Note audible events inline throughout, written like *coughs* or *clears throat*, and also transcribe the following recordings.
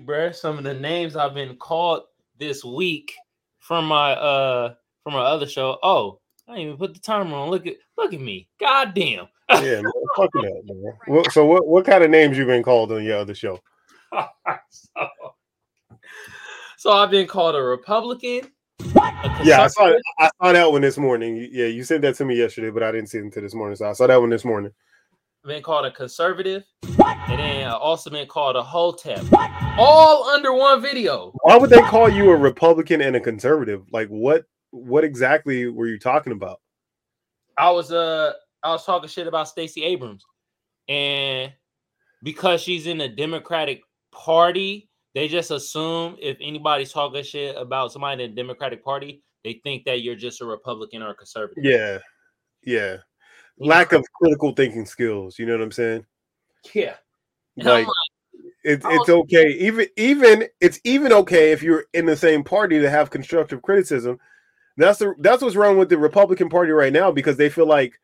bruh. Some of the names I've been called this week from my uh from my other show. Oh, I didn't even put the timer on. Look at look at me. God damn. Yeah, man, fuck that, man. What, so what what kind of names you been called on your other show? so, *laughs* so I've been called a Republican. a Yeah, I saw I saw that one this morning. Yeah, you sent that to me yesterday, but I didn't see it until this morning. So I saw that one this morning. I've been called a conservative, and then I also been called a hotep. All under one video. Why would they call you a Republican and a conservative? Like what what exactly were you talking about? I was uh I was talking shit about Stacey Abrams, and because she's in the Democratic Party, they just assume if anybody's talking shit about somebody in the Democratic Party, they think that you're just a Republican or a conservative. Yeah. Yeah. Lack of critical thinking skills, you know what I'm saying? yeah. Like it's oh, it's okay. Even even it's even okay if you're in the same party to have constructive criticism. That's the that's what's wrong with the Republican Party right now because they feel like,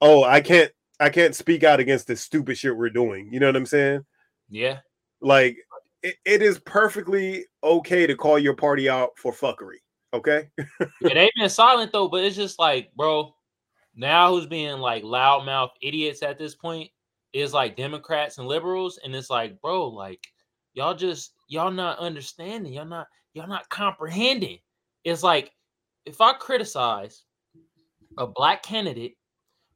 oh, I can't I can't speak out against this stupid shit we're doing. You know what I'm saying? yeah. Like it, it is perfectly okay to call your party out for fuckery. Okay. *laughs* yeah, they've been silent though, but it's just like, bro, now who's being like loudmouth idiots at this point is like Democrats and liberals, and it's like, bro, like y'all just y'all not understanding, y'all not y'all not comprehending. It's like if I criticize a black candidate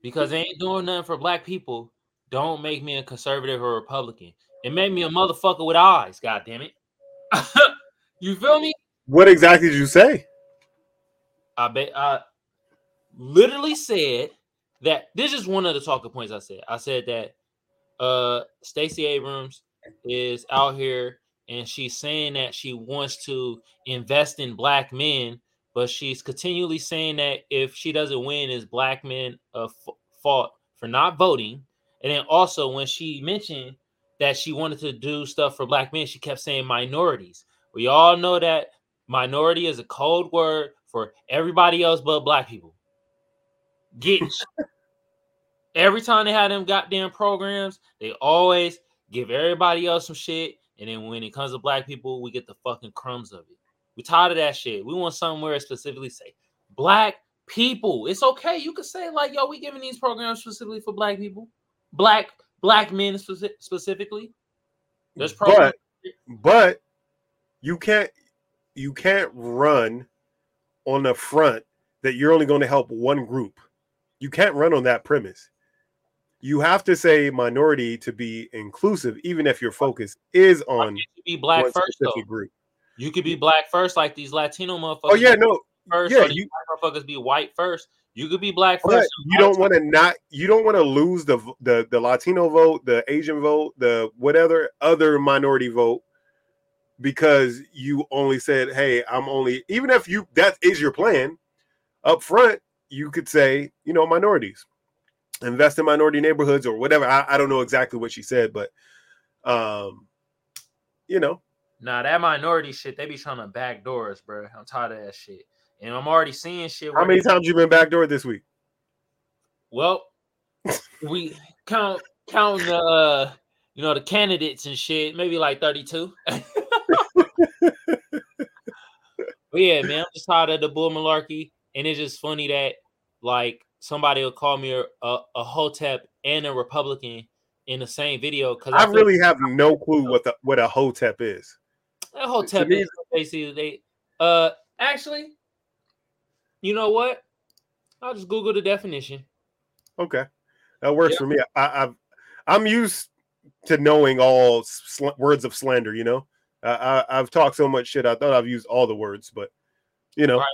because they ain't doing nothing for black people, don't make me a conservative or Republican. It made me a motherfucker with eyes, god damn it. *laughs* you feel me? What exactly did you say? I bet I literally said that this is one of the talking points I said. I said that uh Stacey Abrams is out here and she's saying that she wants to invest in black men, but she's continually saying that if she doesn't win, is black men uh, f- fault for not voting. And then also when she mentioned that she wanted to do stuff for black men, she kept saying minorities. We all know that minority is a code word for everybody else but black people. Get every time they have them goddamn programs, they always give everybody else some shit. And then when it comes to black people, we get the fucking crumbs of it. We tired of that shit. We want somewhere specifically say black people. It's okay. You could say like, yo, we giving these programs specifically for black people, black black men speci- specifically. There's programs. But but you can't you can't run on the front that you're only going to help one group. You can't run on that premise. You have to say minority to be inclusive, even if your focus is on You could be black first though. group. You could be black first, like these Latino motherfuckers. Oh yeah, no, first. yeah, you- motherfuckers be white first. You could be black first. you don't want to not you don't want to lose the the the Latino vote, the Asian vote, the whatever other minority vote because you only said, "Hey, I'm only." Even if you that is your plan up front, you could say, you know, minorities, invest in minority neighborhoods or whatever. I, I don't know exactly what she said, but um, you know, Nah, that minority shit, they be trying to back doors, bro. I'm tired of that shit. And I'm already seeing shit. how many they- times you been backdoored this week? Well, *laughs* we count count the uh, you know the candidates and shit, maybe like 32. *laughs* but yeah, man, I'm just tired of the bull malarkey. And it's just funny that like somebody will call me a, a, a hotep and a Republican in the same video because I really have no clue what the what a hotep is. A hotep me- is basically they uh actually, you know what? I'll just Google the definition. Okay, that works Yeah. for me. I, I've I'm used to knowing all sl- words of slander. You know, I, I, I've talked so much shit. I thought I've used all the words, but you know, Right.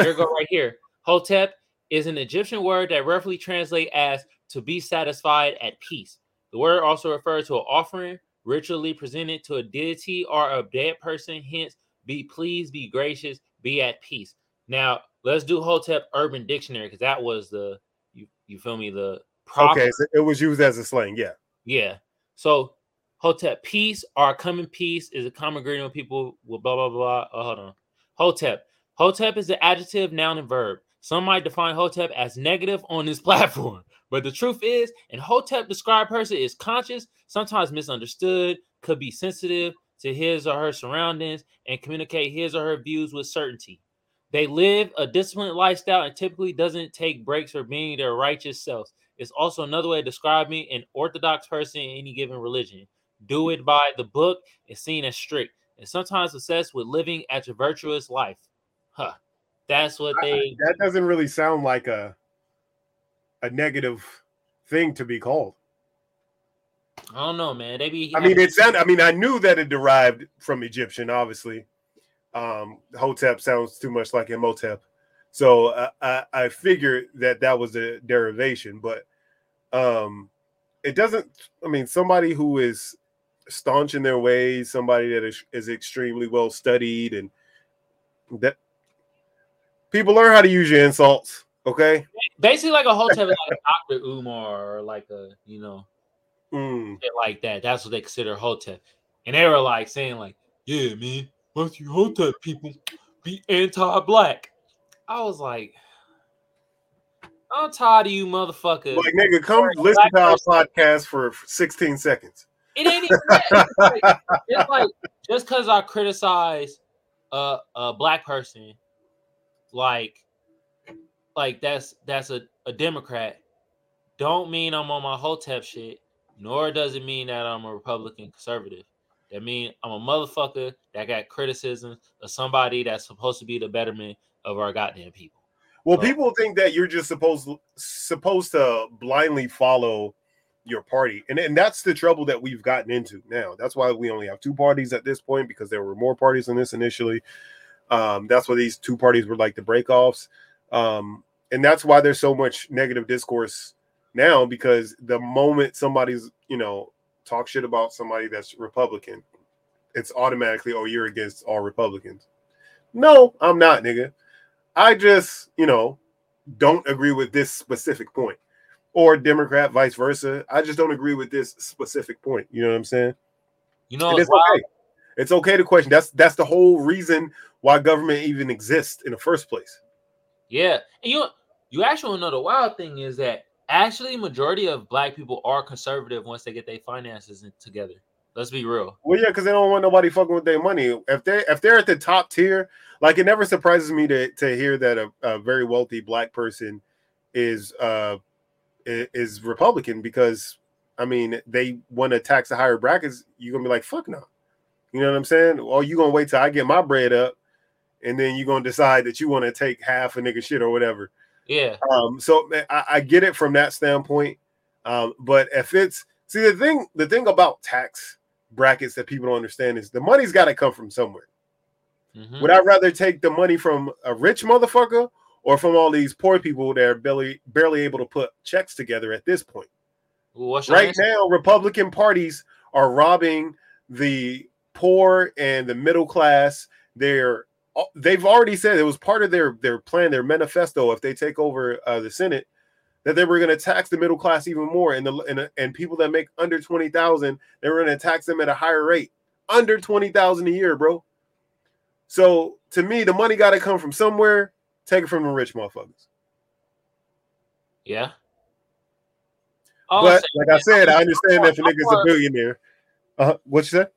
Here go right here. Hotep is an Egyptian word that roughly translates as to be satisfied at peace. The word also refers to an offering ritually presented to a deity or a dead person. Hence, be pleased, be gracious, be at peace. Now, let's do Hotep Urban Dictionary because that was the you you feel me the proper okay, so it was used as a slang. Yeah, Yeah. So Hotep, peace or coming peace is a common greeting with people with blah blah blah. Oh, hold on. Hotep. Hotep is the adjective, noun, and verb. Some might define Hotep as negative on this *laughs* platform, but the truth is, an Hotep described person is conscious, sometimes misunderstood, could be sensitive, to his or her surroundings and communicate his or her views with certainty. They live a disciplined lifestyle and typically doesn't take breaks for being their righteous selves. It's also another way of describing an orthodox person in any given religion. Do it by the book is seen as strict and sometimes obsessed with living at a virtuous life. Huh. That's what they I, that doesn't really sound like a a negative thing to be called. I don't know, man. They be I mean, it sound I mean, I knew that it derived from Egyptian, obviously. Um, Hotep sounds too much like Imhotep. So uh, I, I figured that that was a derivation, but um, it doesn't. I mean, somebody who is staunch in their ways, somebody that is, is extremely well studied, and that people learn how to use your insults. Okay, basically like a hotep, like Doctor Umar, or like a you know, mm. like that. That's what they consider hotep. and they were like saying like, "Yeah, man, once you hotep people be anti-black?" I was like, I'm tired of you motherfuckers. Like, nigga, come listen to our podcast for 16 seconds. It ain't even It's like, it's like just because I criticize a, a black person, like, like that's that's a, a Democrat, don't mean I'm on my Hotep shit, nor does it mean that I'm a Republican conservative. That mean I'm a motherfucker that got criticism of somebody that's supposed to be the betterment of our goddamn people. Well, so, people think that you're just supposed supposed to blindly follow your party, and and that's the trouble that we've gotten into now. That's why we only have two parties at this point because there were more parties than this initially. Um, that's why these two parties were like the breakoffs, um, and that's why there's so much negative discourse now because the moment somebody's you know talk shit about somebody that's Republican, it's automatically oh you're against all Republicans. No, I'm not, nigga. I just, you know, don't agree with this specific point. Or Democrat, vice versa. I just don't agree with this specific point. You know what I'm saying? You know, it's okay. It's okay to question. That's that's the whole reason why government even exists in the first place. Yeah, and you you actually know the wild thing is that actually majority of black people are conservative once they get their finances together. Let's be real. Well, yeah, because they don't want nobody fucking with their money. If they if they're at the top tier, like it never surprises me to to hear that a, a very wealthy black person is uh is Republican because I mean they want to tax the higher brackets. You're gonna be like, fuck no. You know what I'm saying? Or you gonna wait till I get my bread up, and then you're gonna decide that you want to take half a nigga shit or whatever. Yeah. Um. So I, I get it from that standpoint. Um. But if it's see the thing, the thing about tax brackets that people don't understand is the money's got to come from somewhere. Mm-hmm. Would I rather take the money from a rich motherfucker or from all these poor people that are barely barely able to put checks together at this point? right answer? now, Republican parties are robbing the poor and the middle class. They're they've already said it was part of their their plan, their manifesto. If they take over uh, the Senate, that they were going to tax the middle class even more, and the and, and people that make under twenty thousand, they were going to tax them at a higher rate, under twenty thousand a year, bro. So to me, the money got to come from somewhere. Take it from the rich motherfuckers. Yeah. but like I said, I understand that if a nigga's a billionaire. Uh, what you said?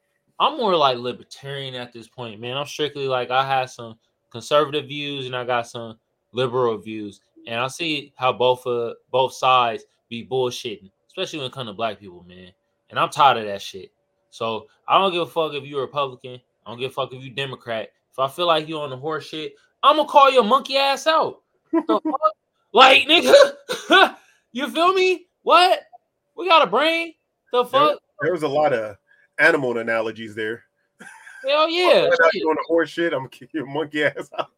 I'm more like libertarian at this point, man. I'm strictly like I have some conservative views and I got some liberal views and I see how both uh both sides be bullshitting, especially when it comes to black people, man. And I'm tired of that shit. So I don't give a fuck if you're Republican. I don't give a fuck if you're Democrat. If I feel like you're on the horse shit, I'm gonna call your monkey ass out. *laughs* like nigga, *laughs* you feel me? What? We got a brain. The fuck? There, there was a lot of animal analogies there. Hell *laughs* yeah! You on the horse shit? I'm gonna your monkey ass *laughs* out.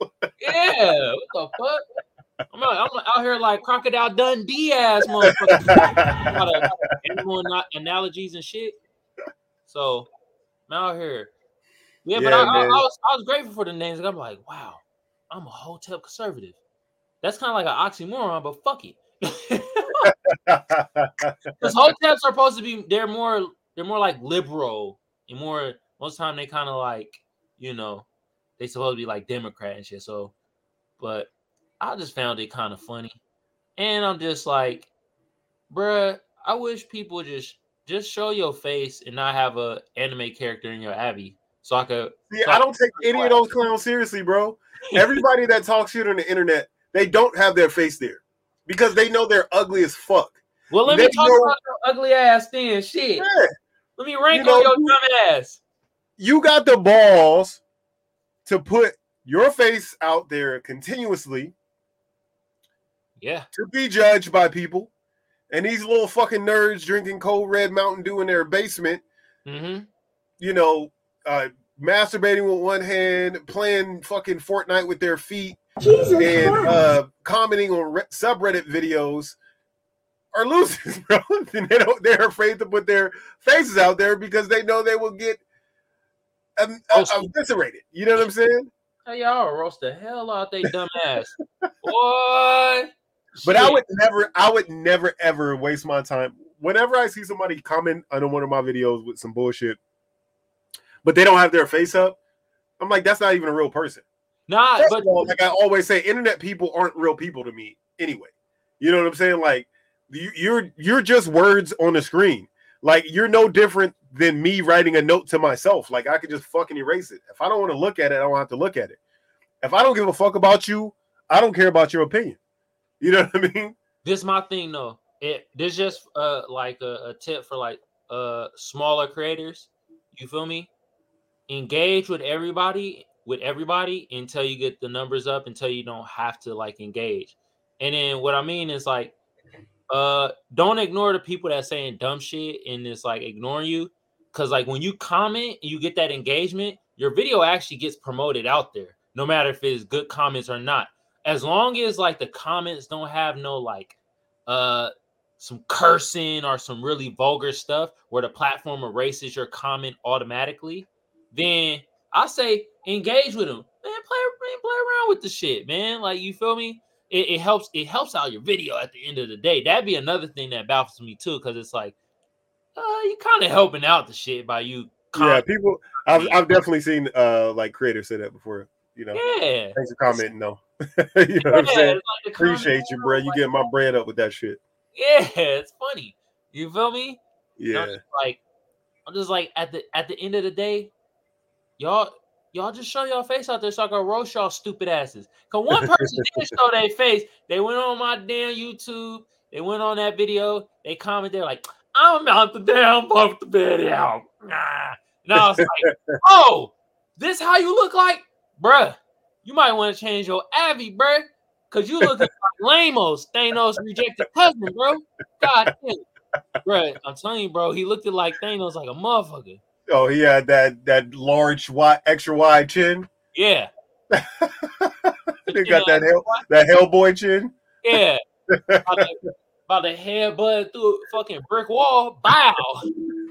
yeah. What the fuck? I'm out, I'm out here like crocodile Dundee ass motherfucker. *laughs* animal analogies and shit. So I'm out here. Yeah, yeah but I, I, I, was I was grateful for the names. I'm like, wow, I'm a hotep conservative. That's kind of like an oxymoron, but fuck it. Because hoteps are supposed to be they're more they're more like liberal and more most time they kind of like you know they supposed to be like Democrat and shit. So, but I just found it kind of funny. And I'm just like, bruh, I wish people just just show your face and not have a anime character in your Abby. So I could. See, so I don't take any of those clowns seriously, bro. *laughs* Everybody that talks shit on the internet, they don't have their face there because they know they're ugly as fuck. Well, let They me talk know- about your ugly ass then. Shit. Yeah. Let me rank You know, on your dumb ass. You got the balls to put your face out there continuously Yeah. to be judged by people. And these little fucking nerds drinking cold red Mountain Dew in their basement, Mm-hmm. you know, uh, masturbating with one hand, playing fucking Fortnite with their feet, Jesus and uh, commenting on re- subreddit videos are losers, *laughs* bro. and they don't, they're afraid to put their faces out there because they know they will get um, uh, eviscerated. You know what I'm saying? Hey, y'all roast the hell out they dumbass. Boy. But I would never, I would never ever waste my time. Whenever I see somebody comment on one of my videos with some bullshit, but they don't have their face up, I'm like, that's not even a real person. Nah, First but all, like I always say, internet people aren't real people to me anyway. You know what I'm saying? Like you're you're just words on the screen. Like you're no different than me writing a note to myself. Like I could just fucking erase it. If I don't want to look at it, I don't have to look at it. If I don't give a fuck about you, I don't care about your opinion. You know what I mean? this my thing though. It this just uh like a, a tip for like uh smaller creators. You feel me? Engage with everybody with everybody until you get the numbers up until you don't have to like engage. And then what I mean is like uh don't ignore the people that saying dumb shit and it's like ignoring you. Cause like when you comment and you get that engagement, your video actually gets promoted out there, no matter if it's good comments or not. As long as like the comments don't have no like uh some cursing or some really vulgar stuff where the platform erases your comment automatically, then I say engage with them. Man, play, man, play around with the shit, man. Like you feel me? It, it helps. It helps out your video at the end of the day. That'd be another thing that baffles me too, because it's like, uh, you kind of helping out the shit by you. Yeah, people. I've I've definitely seen uh like creators say that before. You know, yeah. thanks for commenting. though. *laughs* you know what I'm saying? like Appreciate you, bro. You getting my bread up with that shit. Yeah, *laughs* it's funny. You feel me? Yeah, I'm like, I'm just like at the at the end of the day, y'all y'all just show your face out there so I can roast y'all stupid asses. Cause one person *laughs* did show their face. They went on my damn YouTube. They went on that video. They commented like, "I'm about to damn bump the video." Nah. And I was like, *laughs* "Oh, this how you look like, bruh? You might want to change your Abby, bruh, cause you look *laughs* like Lamos, Thanos rejected cousin, bro. God damn." Bruh, I'm telling you, bro, he looked at like Thanos like a motherfucker. Oh, he had that that large, wide, extra wide chin. Yeah. *laughs* They got that hell that Hellboy chin. Yeah. *laughs* About the, about to headbutt through a fucking brick wall. Bow.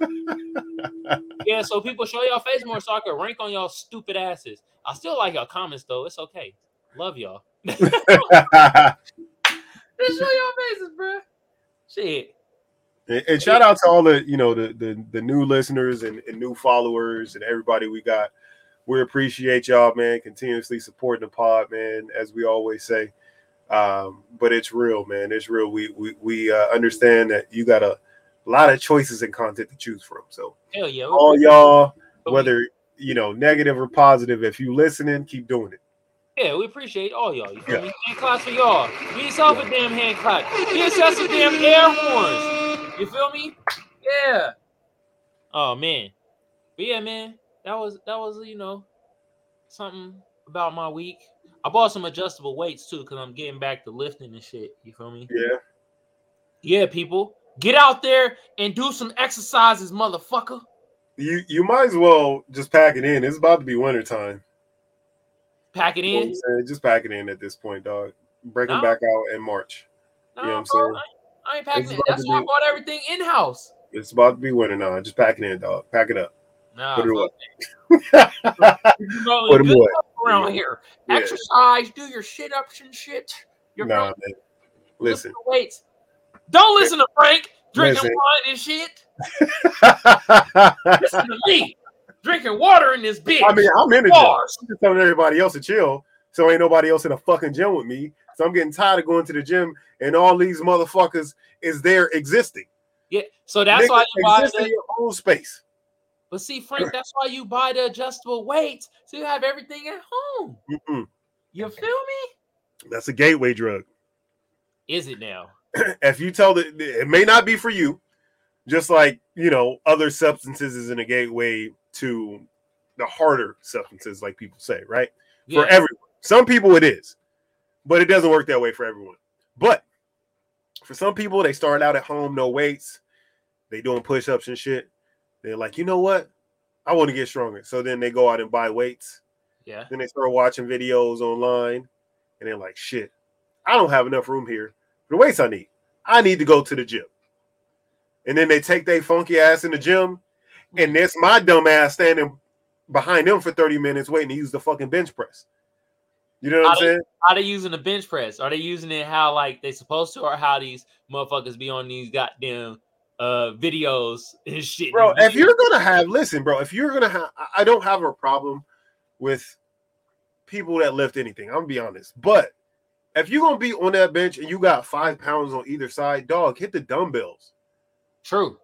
*laughs* yeah, so people show y'all face more so I can rank on y'all stupid asses. I still like y'all comments though. It's okay. Love y'all. Just show y'all faces, bro. Shit. And, and shout out to all the you know the the, the new listeners and, and new followers and everybody we got. We appreciate y'all, man. Continuously supporting the pod, man. As we always say, um, but it's real, man. It's real. We we we uh, understand that you got a lot of choices and content to choose from. So Hell yeah. all y'all, whether you know negative or positive, if you listening, keep doing it. Yeah, we appreciate all y'all. You feel Yeah. me? Hand claps for y'all. Give yourself a damn hand clap. Give yourself some damn air horns. You feel me? Yeah. Oh man. But yeah, man. That was that was you know something about my week. I bought some adjustable weights too because I'm getting back to lifting and shit. You feel me? Yeah. Yeah, people. Get out there and do some exercises, motherfucker. You you might as well just pack it in. It's about to be winter time. Pack it You know in. Just pack it in at this point, dog. Breaking Nah. back out in March. Nah, you know what I'm bro, saying? I, I ain't packing it. That's why I bought everything in house. It's about to be winter now. Just pack it in, dog. Pack it up. Nah, Put it away. *laughs* You know, Put good away. around here. Yeah. Exercise, do your shit ups and shit. Your Nah, nah, man. Listen. weights. Don't listen to Frank drinking Listen. wine and shit. *laughs* Listen to me drinking water in this bitch. I mean, I'm in the gym. I'm just telling everybody else to chill. So ain't nobody else in the fucking gym with me. So I'm getting tired of going to the gym and all these motherfuckers is there existing. Yeah, so that's Nigga, why you buy the. your own space. But see, Frank, that's why you buy the adjustable weights, so you have everything at home. Mm-mm. You feel me? That's a gateway drug. Is it now? *clears throat* if you tell that it may not be for you, just like you know, other substances is in a gateway to the harder substances, like people say, right? For everyone. Some people it is, but it doesn't work that way for everyone. But for some people, they start out at home, no weights, they doing push-ups and shit. They're like, you know what? I want to get stronger. So then they go out and buy weights. yeah. Then they start watching videos online, and they're like, shit, I don't have enough room here for the weights I need. I need to go to the gym. And then they take their funky ass in the gym, and there's my dumb ass standing behind them for 30 minutes waiting to use the fucking bench press. You know what I'm I saying? How they using the bench press? Are they using it how like they supposed to, or how these motherfuckers be on these goddamn uh videos and shit? Bro, if you're gonna have listen, bro, if you're gonna have I- I don't have a problem with people that lift anything, I'm gonna be honest. But if you're gonna be on that bench and you got five pounds on either side, dog, hit the dumbbells. true,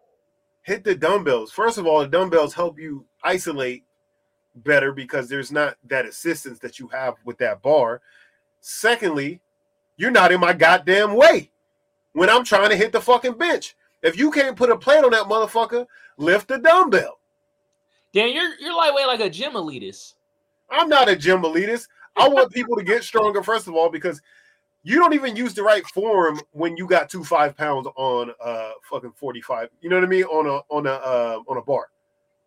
hit the dumbbells. First of all, the dumbbells help you isolate better because there's not that assistance that you have with that bar. Secondly, you're not in my goddamn way when I'm trying to hit the fucking bench. If you can't put a plate on that motherfucker, lift the dumbbell. Dan, you're you're lightweight like a gym elitist. I'm not a gym elitist. I want people to get stronger, first of all, because you don't even use the right form when you got two five pounds on uh fucking 45. You know what I mean? On a on a uh, on a bar.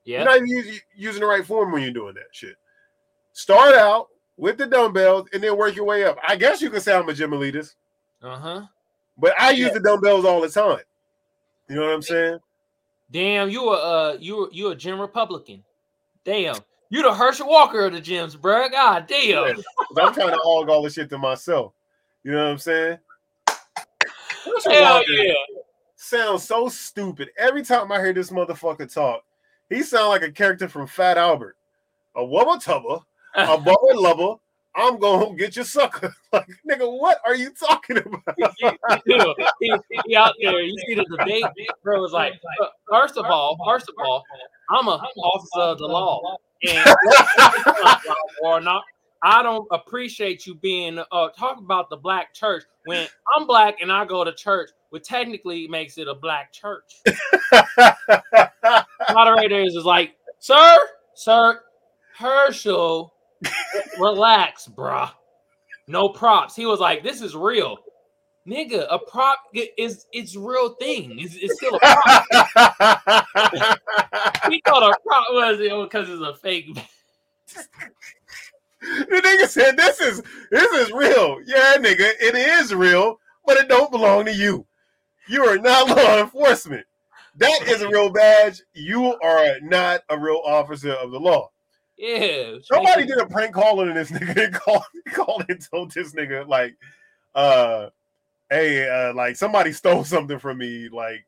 Yeah, You're not using, using the right form when you're doing that shit. Start out with the dumbbells and then work your way up. I guess you can say I'm a gym elitist, uh huh. but I use Yeah. the dumbbells all the time. You know what I'm saying? Damn, you a uh, you you a gym Republican. Damn, you the Herschel Walker of the gyms, bro. God damn. Yeah. I'm trying to *laughs* hog all this shit to myself. You know what I'm saying? Herschel Hell Walker yeah. Sounds so stupid. Every time I hear this motherfucker talk, he sounds like a character from Fat Albert. A wubba tubba, a bubba lubba. *laughs* I'm gonna get your sucker. *laughs* Like, nigga, what are you talking about? he, he, he, he out there. You see the debate, bro. Was like, first of all, first of all, I'm a officer of the law, and *laughs* or not. I don't appreciate you being uh talk about the black church when I'm black and I go to church, which technically makes it a black church. Moderators is like, sir, sir, Herschel, relax, bruh. No props. He was like, this is real. Nigga, a prop is it's real thing. It's, it's still a prop. he thought a prop was because it's a fake. the nigga said, "This is this is real." Yeah, nigga, it is real, but it don't belong to you. You are not law enforcement. That is a real badge. You are not a real officer of the law. Yeah. Somebody did a prank call on this nigga. They *laughs* called, called and told this nigga like, uh, hey, uh, like somebody stole something from me. Like,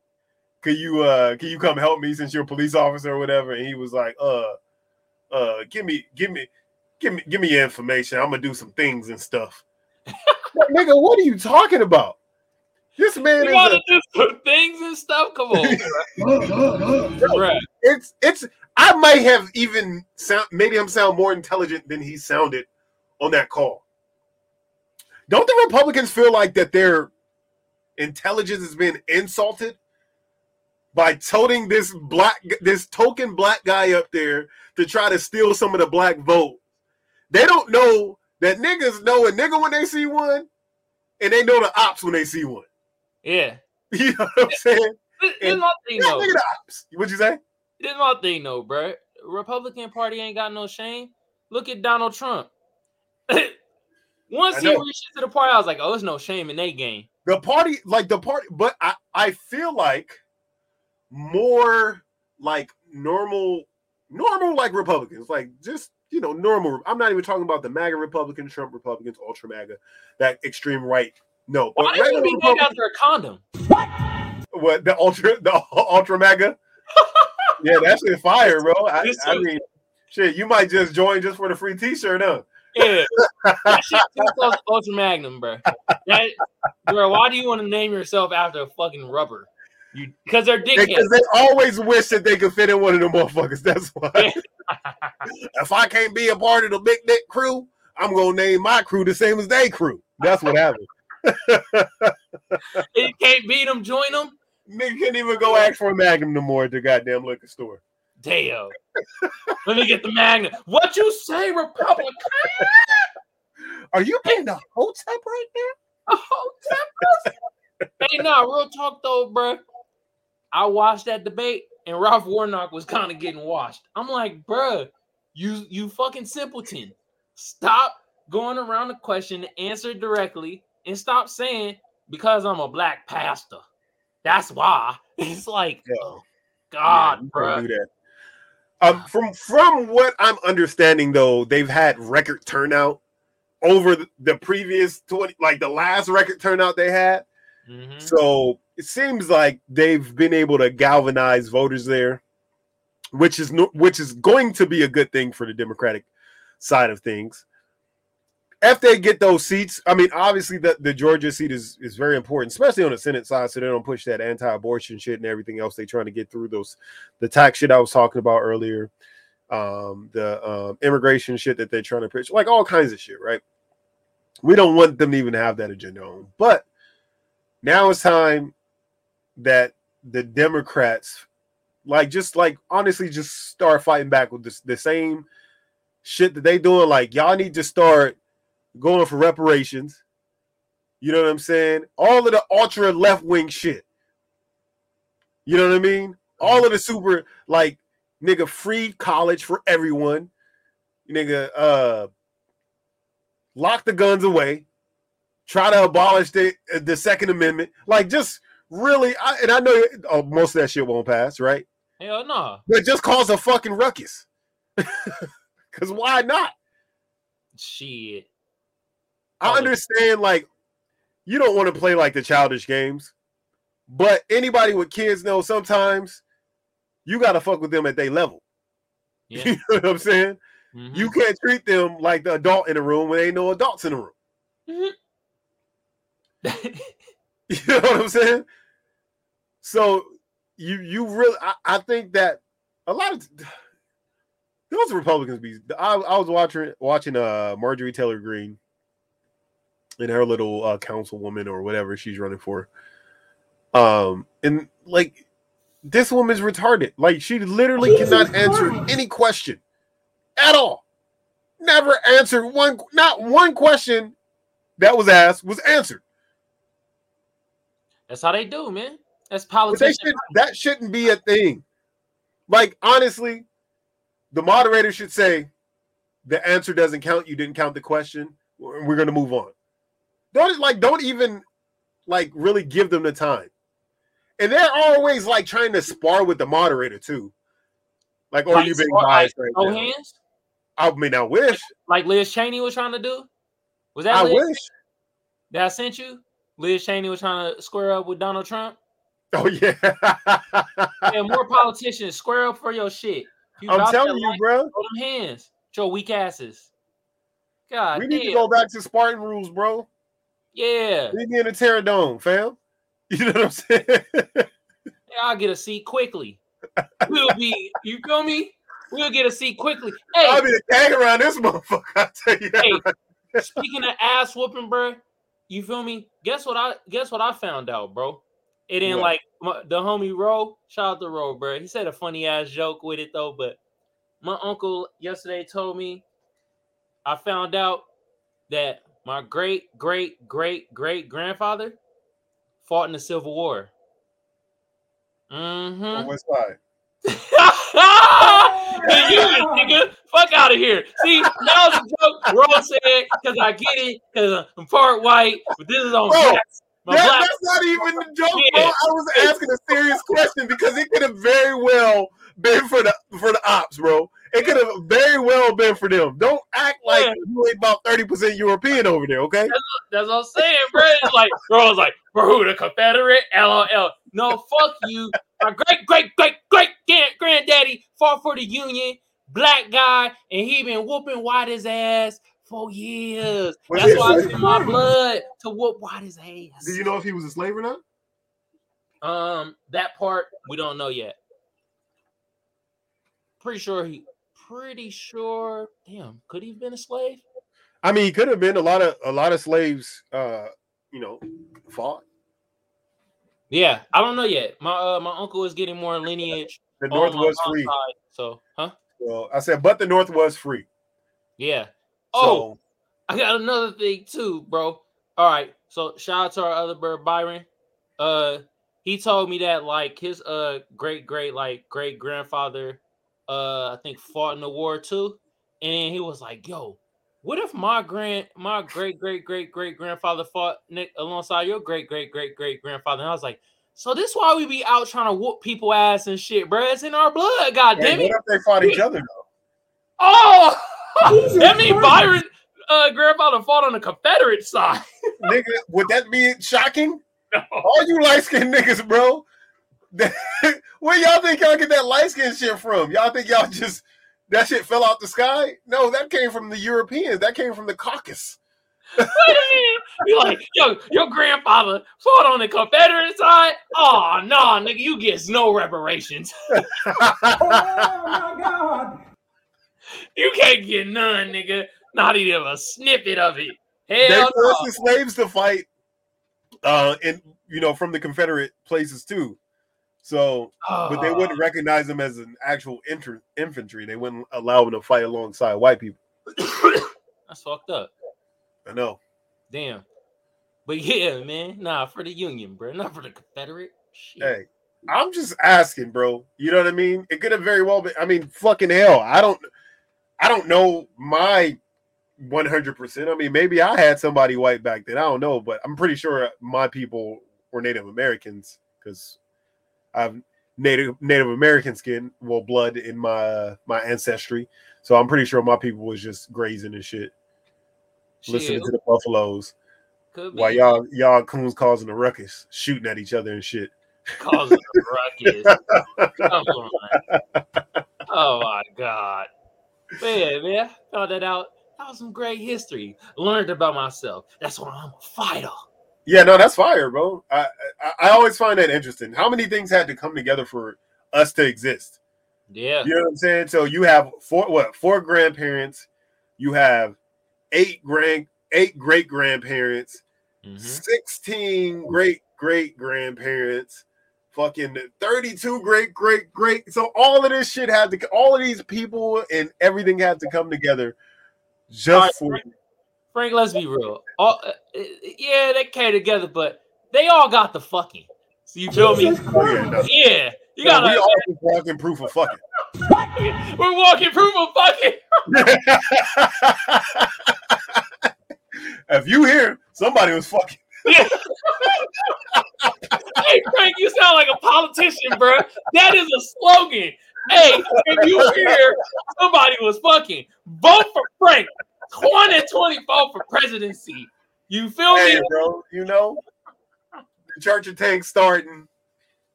can you uh can you come help me since you're a police officer or whatever? And he was like, uh, uh, give me, give me, give me, give me your information. I'm gonna do some things and stuff. *laughs* Like, nigga, what are you talking about? This man You is gotta a, do things and stuff. Come on, *laughs* bruh. Bruh. it's it's I might have even sound made him sound more intelligent than he sounded on that call. Don't the Republicans feel like that their intelligence has been insulted by toting this black this token black guy up there to try to steal some of the black vote? They don't know that niggas know a nigga when they see one, and they know the ops when they see one. Yeah. *laughs* You know what I'm saying? This, my thing Yeah, though. nigga the ops. What'd you say? This is my thing though, bro. Republican Party ain't got no shame. Look at Donald Trump. *laughs* Once he reached into the party, I was like, "Oh, there's no shame in that game." the party like the party but i i feel like more like normal normal like republicans like just you know normal i'm not even talking about the maga republicans trump republicans ultra maga that extreme right no but Why did you regular be named after a condom? what What the ultra the ultra maga *laughs* yeah that's in fire bro I, I mean shit you might just join just for the free t-shirt huh Yeah, *laughs* that shit too close to Ultra Magnum, bro. That, bro, why do you want to name yourself after a fucking rubber? You because they're dickheads. Because dickheads. they always wish that they could fit in one of them motherfuckers. That's why. *laughs* if I can't be a part of the big dick crew, I'm gonna name my crew the same as they crew. That's what happened. *laughs* you can't beat them, join them. Nigga can't even go ask for a magnum no more at the goddamn liquor store. Damn. Let me get the magnet. What you say, Republican? Are you being the hotep right now? Oh, hey, nah, real talk though, bro. I watched that debate and Ralph Warnock was kind of getting washed. I'm like, bruh, you you fucking simpleton. Stop going around the question, answer directly, and stop saying because I'm a black pastor. That's why. *laughs* It's like, Yeah. oh, God, Yeah, that. Um, from from what I'm understanding, though, they've had record turnout over the, previous twenty, like the last record turnout they had. Mhm. So it seems like they've been able to galvanize voters there, which is no, which is going to be a good thing for the Democratic side of things. If they get those seats, I mean, obviously the, the Georgia seat is is very important, especially on the Senate side, so they don't push that anti-abortion shit and everything else they trying to get through those the tax shit I was talking about earlier, um, the um, immigration shit that they're trying to push, like all kinds of shit, right? We don't want them to even have that agenda on, but now it's time that the Democrats, like, just like honestly, just start fighting back with this, the same shit that they doing. Like, y'all need to start going for reparations. You know what I'm saying? All of the ultra left wing shit. You know what I mean? All of the super like nigga free college for everyone. Nigga, uh, lock the guns away. Try to abolish the the Second Amendment. Like, just really, I, and I know oh, most of that shit won't pass, right? Hell no. But just cause a fucking ruckus. *laughs* Because why not? Shit. I understand, like, you don't want to play like the childish games, but anybody with kids know sometimes you got to fuck with them at their level. *laughs* Yeah. you know what I'm saying? Mhm. You can't treat them like the adult in the room when ain't no adults in the room. *laughs* *laughs* You know what I'm saying? So you you really I, I think that a lot of *sighs* those Republicans be I, I was watching watching uh Marjorie Taylor Greene and her little uh councilwoman or whatever she's running for. Um and like this woman's retarded. Like she literally cannot answer any question at all. Never answered one not one question that was asked was answered. That's how they do, man. That's politicians. should, that shouldn't be a thing. Like honestly, the moderator should say, "The answer doesn't count. You didn't count the question. We're we're gonna move on." Don't like don't even like really give them the time. And they're always like trying to spar with the moderator too. Like, oh, Like, you being biased like, right now. hands, I mean, I wish. like Liz Cheney was trying to do. Was that I Liz wish. that I sent you? Liz Cheney was trying to square up with Donald Trump. Oh yeah. and more politicians square up for your shit. You I'm telling you, bro. them hands. Your weak asses. God We need damn. to go back to Spartan rules, bro. Yeah. Leave me in the Terradome, fam. *laughs* You know what I'm saying? Yeah, I'll get a seat quickly. We'll be, you feel me? We'll get a seat quickly. Hey, I'll be the gang around this motherfucker. I tell you that. Hey. right. speaking of ass whooping, bro, you feel me? Guess what I guess what I found out, bro? It ain't What? like my, the homie Ro. Shout out to Ro, bro. He said a funny ass joke with it though, but my uncle yesterday told me I found out that my great great great great grandfather fought in the Civil War. Mm-hmm. On what side? *laughs* nigga. Fuck out of here. See, that was a joke. Rose said, because I get it, because I'm part white, but this is on Bro, blacks. That- black. that's not even the joke, bro. I was asking a serious question because it could have very well been for the for the ops, bro. It could have very well been for them. Don't act like Yeah. you ain't about 30% European over there, okay? That's what I'm saying, bro. It's like, bro, was like, bro, who the Confederate? LOL. No, fuck you. My great, great, great, great granddaddy fought for the Union, black guy, and he been whooping white his ass for years. That's why it's slave? in my blood to whoop white his ass. Do you know if he was a slave or not? Um, that part we don't know yet. Pretty sure he. Pretty sure. Damn, could he have been a slave? I mean, he could have been a lot of a lot of slaves. Uh, you know, fought. Yeah, I don't know yet. My uh, my uncle is getting more lineage. The North was free. side, so, huh? Well, I said, but the North was free. Yeah. Oh, So I got another thing too, bro. All right. So shout out to our other bird, Byron. Uh he told me that like his uh great great like great grandfather uh I think fought in the war too. And he was like, yo, what if my grand my great great great great grandfather fought Nick alongside your great great great great grandfather? And I was like, so this why we be out trying to whoop people ass and shit, bro. It's in our blood, god Hey, damn it. what if they fought each other though? Oh *laughs* that mean Byron uh grandfather fought on the Confederate side. *laughs* Nigga, would that be shocking? No. All you light skinned niggas, bro. *laughs* Where y'all think y'all get that light skin shit from? Y'all think y'all just that shit fell out the sky? No, that came from the Europeans. That came from the Caucasus. Wait *laughs* a minute. Be like, yo, your grandfather fought on the Confederate side. Oh no, nigga, you get no reparations. *laughs* Oh my God. You can't get none, nigga. Not even a snippet of it. they forced no. the slaves to fight uh and you know from the Confederate places too. So but they wouldn't ah. recognize them as an actual inter- infantry. They wouldn't allow them to fight alongside white people. *coughs* That's fucked up. I know. Damn. But yeah, man. Nah, for the Union, bro. Not for the Confederate. Shit. Hey, I'm just asking, bro. You know what I mean? It could have very well been. I mean, fucking hell. I don't. I don't know my 100. percent I mean, maybe I had somebody white back then. I don't know, but I'm pretty sure my people were Native Americans because I've Native Native American skin, well, blood in my my ancestry. So I'm pretty sure my people was just grazing and shit, listening to the buffaloes could be while y'all y'all coons causing a ruckus, shooting at each other and shit. causing a ruckus. Come on. Oh my god. Man, man, found that out. That was some great history. Learned about myself. That's why I'm a fighter. Yeah, no, that's fire, bro. I, I I always find that interesting. How many things had to come together for us to exist? Yeah. You know what I'm saying? So you have four what four grandparents, you have eight grand eight great grandparents, Mhm. 16 great great grandparents, fucking 32 great great great. So all of this shit had to all of these people and everything had to come together just for Frank, let's be real. All, uh, uh, yeah, they came together, but they all got the fucking. So you feel me? Yeah, no. Christ. Yeah. You gotta. we all just walking proof of fucking. *laughs* We're walking proof of fucking. *laughs* if you hear somebody was fucking, Yeah. *laughs* hey, Frank, you sound like a politician, bro. That is a slogan. Hey, if you hear somebody was fucking, vote for Frank. 2024 for presidency. You feel hey, me? bro, you know, the Church of Tanks starting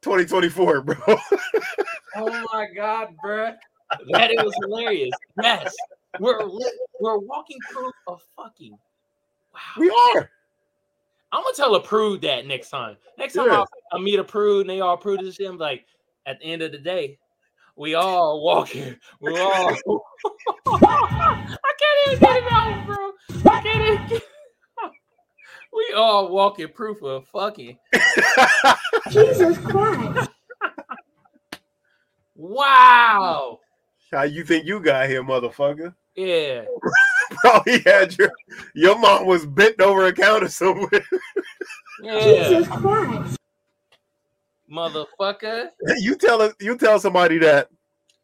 2024, bro. Oh my god, bro. That it was hilarious. Yes. We're li- we're walking proof of fucking. Wow. we are. I'm gonna tell a prude that next time. Next time Yeah. I, I meet a prude and they all prude this shit, I'm like, at the end of the day, we all walking. We all. *laughs* *laughs* I can't even get it out, bro. I can't even. Get... we all walking proof of fucking. *laughs* Jesus Christ. Wow. How you think you got here, motherfucker? Yeah. *laughs* Probably had your your mom was bent over a counter somewhere. Yeah. Jesus Christ. Motherfucker. *laughs* you tell it. You tell somebody that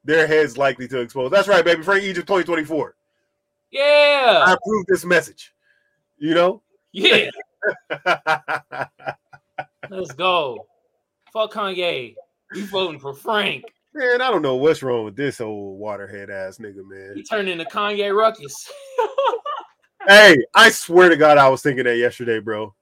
their head's likely to explode. That's right, baby. Frank Egypt 2024. I approve this message. You know. Yeah. *laughs* Let's go. Fuck Kanye. We voting for Frank. Man, I don't know what's wrong with this old waterhead ass nigga, man. He turned into Kanye Ruckus. *laughs* Hey, I swear to God, I was thinking that yesterday, bro.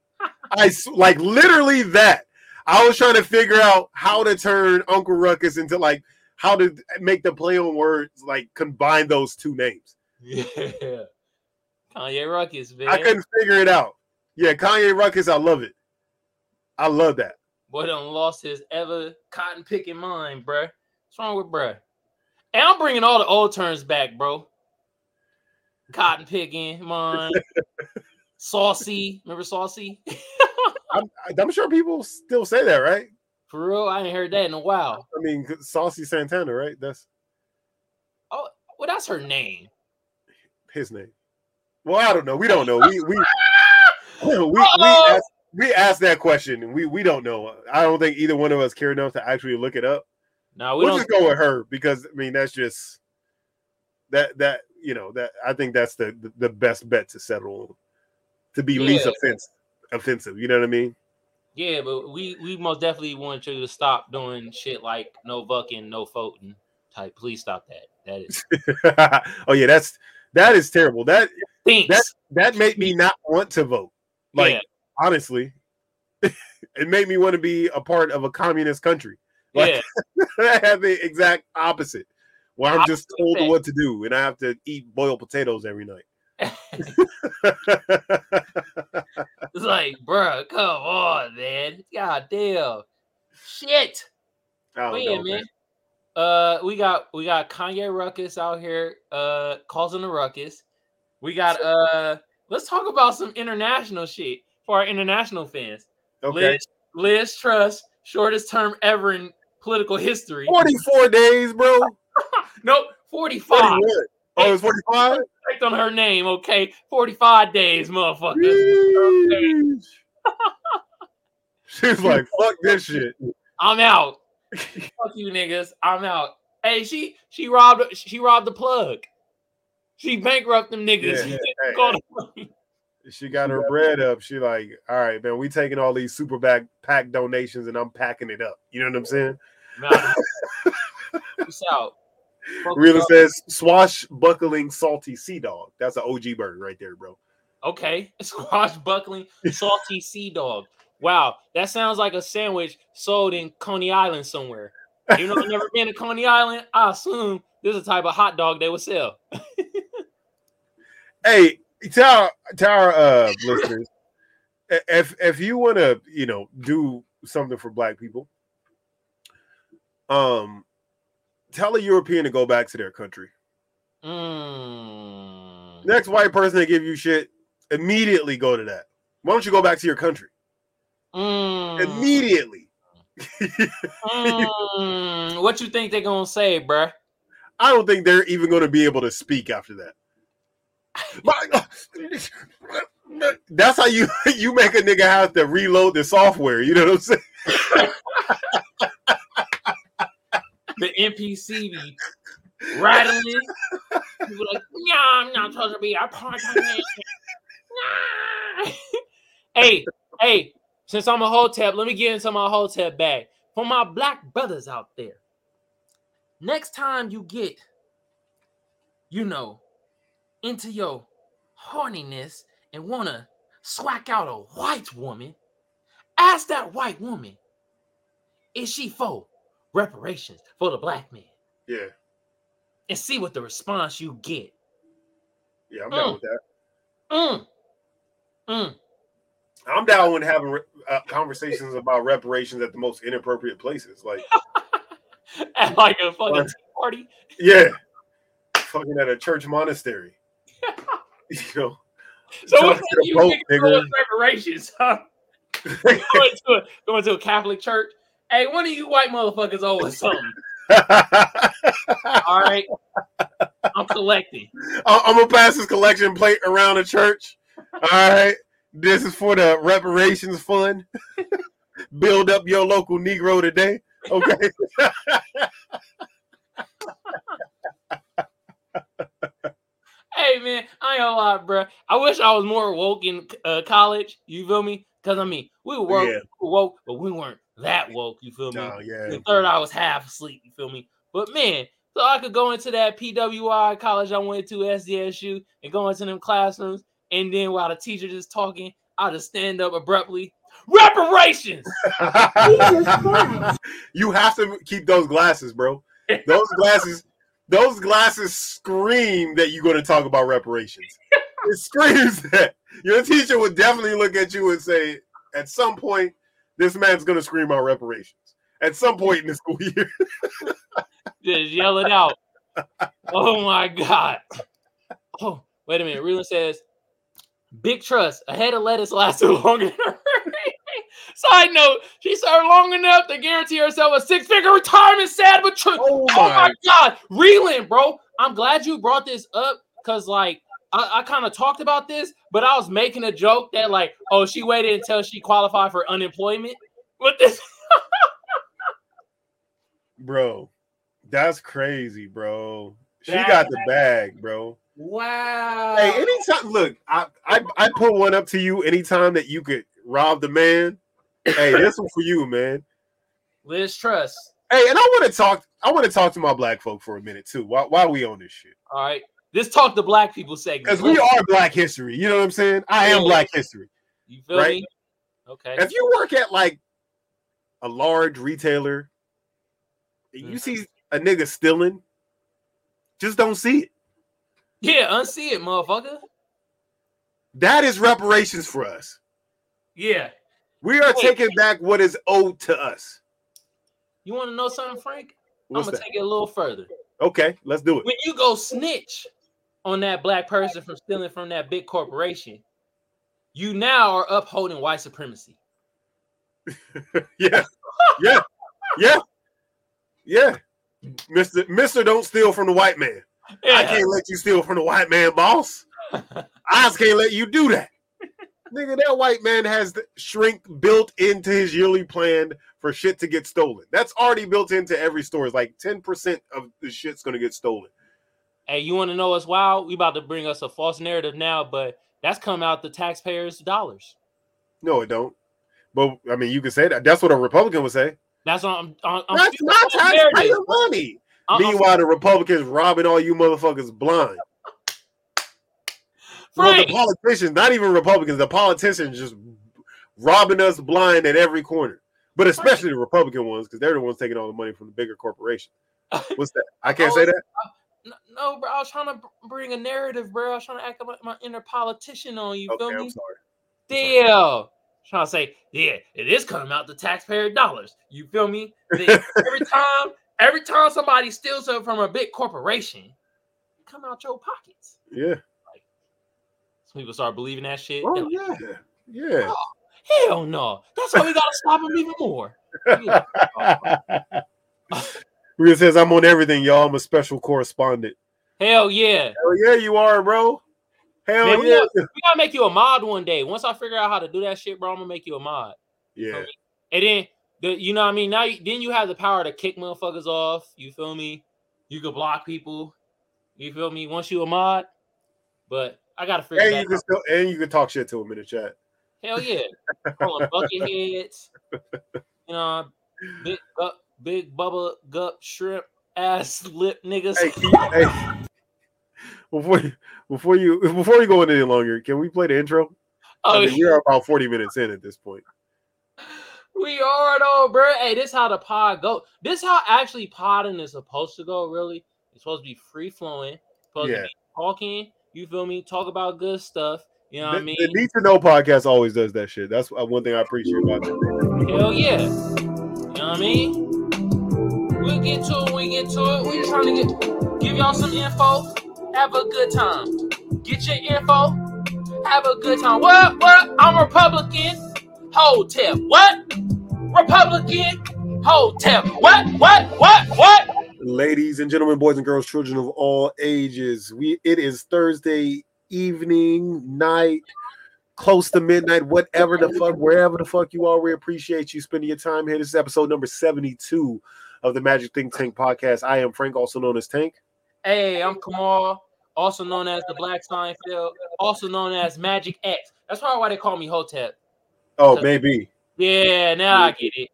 I like literally that. I was trying to figure out how to turn Uncle Ruckus into like how to make the play on words, like combine those two names. Yeah. Kanye Ruckus, man. I couldn't figure it out. Yeah, Kanye Ruckus, I love it. I love that. Boy done lost his ever cotton picking mind, bruh. What's wrong with bruh? And I'm bringing all the old terms back, bro. Cotton picking, mind. *laughs* saucy. Remember saucy? *laughs* I'm, I'm sure people still say that, right? For real, I ain't heard that in a while. I mean, Saucy Santana, right? That's Oh, well, that's her name. His name. Well, I don't know. We don't know. We we *laughs* we we, asked, we asked that question, and we we don't know. I don't think either one of us care enough to actually look it up. No, we we'll don't. just go with her because I mean that's just that that you know that I think that's the the, best bet to settle on. to be least Yeah. offensive. Offensive, you know what I mean? Yeah, but we we most definitely want you to stop doing shit like no fucking, no voting type. Please stop that. That is *laughs* oh yeah, that's that is terrible. That thinks. that that made me not want to vote. Like Yeah. honestly, *laughs* it made me want to be a part of a communist country. Like, yeah, *laughs* I have the exact opposite, where I'm just told what to do, and I have to eat boiled potatoes every night. *laughs* it's like, bruh, come on, man. God damn. Shit. Don't But yeah, man. Uh, we got we got Kanye Ruckus out here uh causing a ruckus. We got uh let's talk about some international shit for our international fans. Okay, Liz, Liz Truss, shortest term ever in political history. 44 days, bro. *laughs* Nope, 45. 41. Oh, it's 45. Checked on her name, okay? 45 days, motherfucker. Yeesh. *laughs* She like, "Fuck this shit." I'm out. Fuck you niggas. I'm out. Hey, she she robbed she robbed the plug. She bankrupt them niggas. Yeah, She hey, them- She got her bread up. She like, all right, man, we taking all these super back pack donations and I'm packing it up. You know what I'm saying? Nah. Peace out. Fuck Real says swashbuckling salty sea dog. That's an OG bird right there, bro. Okay, *laughs* swashbuckling salty sea dog. Wow, that sounds like a sandwich sold in Coney Island somewhere. You know, I've never been to Coney Island. I assume this is a type of hot dog they would sell. *laughs* Hey, tell tell our uh, listeners if if you want to, you know, do something for Black people, um, tell a European to go back to their country. Mm. Next white person that give you shit, immediately go to that. Why don't you go back to your country Mm. immediately? Mm. What you think they're gonna say, bruh? I don't think they're even to be able to speak after that. My- *laughs* That's how you *laughs* you make a nigga have to reload the software. You know what I'm saying? *laughs* The NPC be rattling. People like, yeah, I'm not supposed to be a part of it. Nah." hey, hey, since I'm a hotep, let me get into my hotep bag. For my black brothers out there, next time you get, you know, into your horniness and want to swack out a white woman, ask that white woman, is she for reparations for the black man? Yeah, And see what the response you get. yeah, I'm down Mm. with that. Mm. Mm. I'm down with having uh, conversations about reparations at the most inappropriate places. Like, *laughs* At like a fucking tea party. yeah, fucking at a church monastery. *laughs* you know, So Talk what you Pope, niggas doing nigga. reparations, huh? *laughs* going, to a, going to a Catholic church. Hey, one of you white motherfuckers owe us something. All right. I'm collecting. I'm gonna pass this collection plate around the church. All right, this is for the reparations fund. *laughs* Build up your local Negro today. Okay. *laughs* Hey man, I ain't gonna lie, bro. I wish I was more woke in uh, college. You feel me? Because I mean, we were woke, Yeah. we were woke, but we weren't that woke. You feel me? No, yeah. The third, I was half asleep. You feel me? But man, so I could go into that PWI college I went to, SDSU, and go into them classrooms, and then while the teacher just talking, I just stand up abruptly. Reparations. *laughs* You have to keep those glasses, bro. Those glasses, those glasses scream that you're going to talk about reparations. It screams that your teacher would definitely look at you and say, at some point, this man's gonna scream out reparations at some point in the school year. *laughs* Just yell it out. Oh my god. Oh, wait a minute. Reland says, "Big trust. A head of lettuce *laughs* longer." than her." Side note: She served long enough to guarantee herself a six-figure retirement. Sad but true. Oh Oh my god, Reland, bro. I'm glad you brought this up because, like, I, I kind of talked about this, but I was making a joke that, like, oh, she waited until she qualified for unemployment. With this, bro. That's crazy, bro. She That- got the bag, bro. Wow. Hey, anytime, look, I, I I put one up to you anytime that you could rob the man. Hey, this one for you, man. Liz Truss. Hey, and I want to talk. I want to talk to my black folk for a minute too. Why while we on this shit, All right, this talk to black people segment. because we are Black History. You know what I'm saying? I am Black History. You feel right? me? Okay. If you work at like a large retailer, and you Mhm. see a nigga stealing, just don't see it. Yeah, unsee it, motherfucker. That is reparations for us. Yeah. We are Wait. taking back what is owed to us. You want to know something, Frank? What's I'm gonna that? take it a little further. Okay, let's do it. When you go snitch on that black person from stealing from that big corporation, you now are upholding white supremacy. *laughs* yeah, yeah, yeah, yeah. Mister, Mister, don't steal from the white man. I can't let you steal from the white man, boss. *laughs* I just can't let you do that. *laughs* Nigga, that white man has the shrink built into his yearly plan for shit to get stolen. That's already built into every store. It's like 10% of the shit's gonna get stolen. Hey, you want to know what's wild? We about to bring us a false narrative now, but that's come out the taxpayers' dollars. No, it don't. But I mean, you can say that. That's what a Republican would say. That's what I'm. I'm, I'm That's speaking not taxpayer money. I'm- Meanwhile, the Republicans robbing all you motherfuckers blind. *laughs* Well, the politicians, not even Republicans, the politicians just robbing us blind at every corner. But especially the Republican ones, because they're the ones taking all the money from the bigger corporation. *laughs* What's that? I can't say that. Uh, no, no, bro. I was trying to bring a narrative, bro. I was trying to act like my inner politician on you. Feel Okay, me? I'm sorry. Damn. Trying to say, yeah, it is coming out the taxpayer dollars. You feel me? *laughs* Every time, every time somebody steals something from a big corporation, come out your pockets. Yeah. Some people start believing that shit. Oh like, yeah. Yeah. Hell no. That's why we gotta stop them even more. *laughs* Rhea says I'm on everything, y'all. I'm a special correspondent. Hell yeah. Hell yeah, you are, bro. Hell Man, we yeah. gotta- We gotta make you a mod one day. Once I figure out how to do that shit, bro, I'm gonna make you a mod. Yeah. And then the, you know what I mean? Now you, then you have the power to kick motherfuckers off. You feel me? You could block people. You feel me? Once you a mod. But I gotta figure And you can out. still and you can talk shit to him in the chat. Hell yeah. Calling bucket heads. *laughs* You know, big gup, big bubble gup shrimp ass lip niggas. Hey, keep, hey. Before you, before you *laughs* before you go in any longer, can we play the intro? oh, I mean, we're about 40 minutes in at this point. We are though, bro. Hey, this how the pod go. This how actually podding is supposed to go. Really, it's supposed to be free flowing. Supposed Yeah. to be talking. You feel me? Talk about good stuff. You know what I mean? the Need to Know podcast always does that shit. That's uh, one thing I appreciate about it. Hell yeah. You know what I mean? We'll get to it we get to it. We're just trying to get give y'all some info. Have a good time. Get your info. Have a good time. What? What? I'm Republican. Hotep. What? Republican. Hotep. What? What? What? What? Ladies and gentlemen, boys and girls, children of all ages, we it is Thursday evening, night, close to midnight, whatever the fuck, wherever the fuck you are. We appreciate you spending your time here. This is episode number 72 of the Magic Think Tank podcast. I am Frank, also known as Tank. Hey, I'm Kamal, also known as the Black Seinfeld, also known as Magic X. That's probably why they call me Hotep. Oh, maybe, Yeah, now I get it.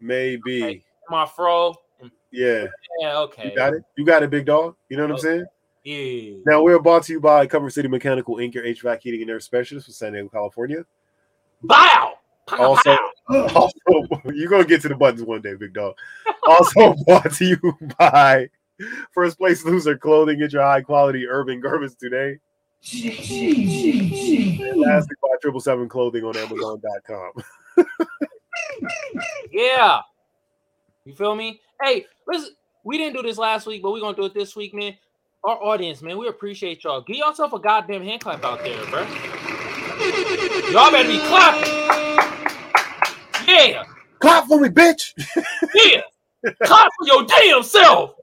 maybe, Okay. My fro. yeah. Yeah, okay. You got it. You got it, big dog. You know what I'm oh, saying? Yeah. Now we're brought to you by Comfort City Mechanical Inc., your HVAC heating and air specialist for San Diego, California. Bow. Pow, Also, pow. *laughs* also you're gonna get to the buttons one day, big dog. Also *laughs* brought to you by First Place Loser Clothing. Get your high quality urban garments today. Lastly, by Triple Seven Clothing on Amazon.com. *laughs* Yeah. You feel me? Hey, listen, we didn't do this last week, but we're gonna do it this week, man. Our audience, man, we appreciate y'all. Give yourself a goddamn hand clap out there, bro. Y'all better be clapping. Yeah, Clap for me, bitch. yeah. Clap for your damn self.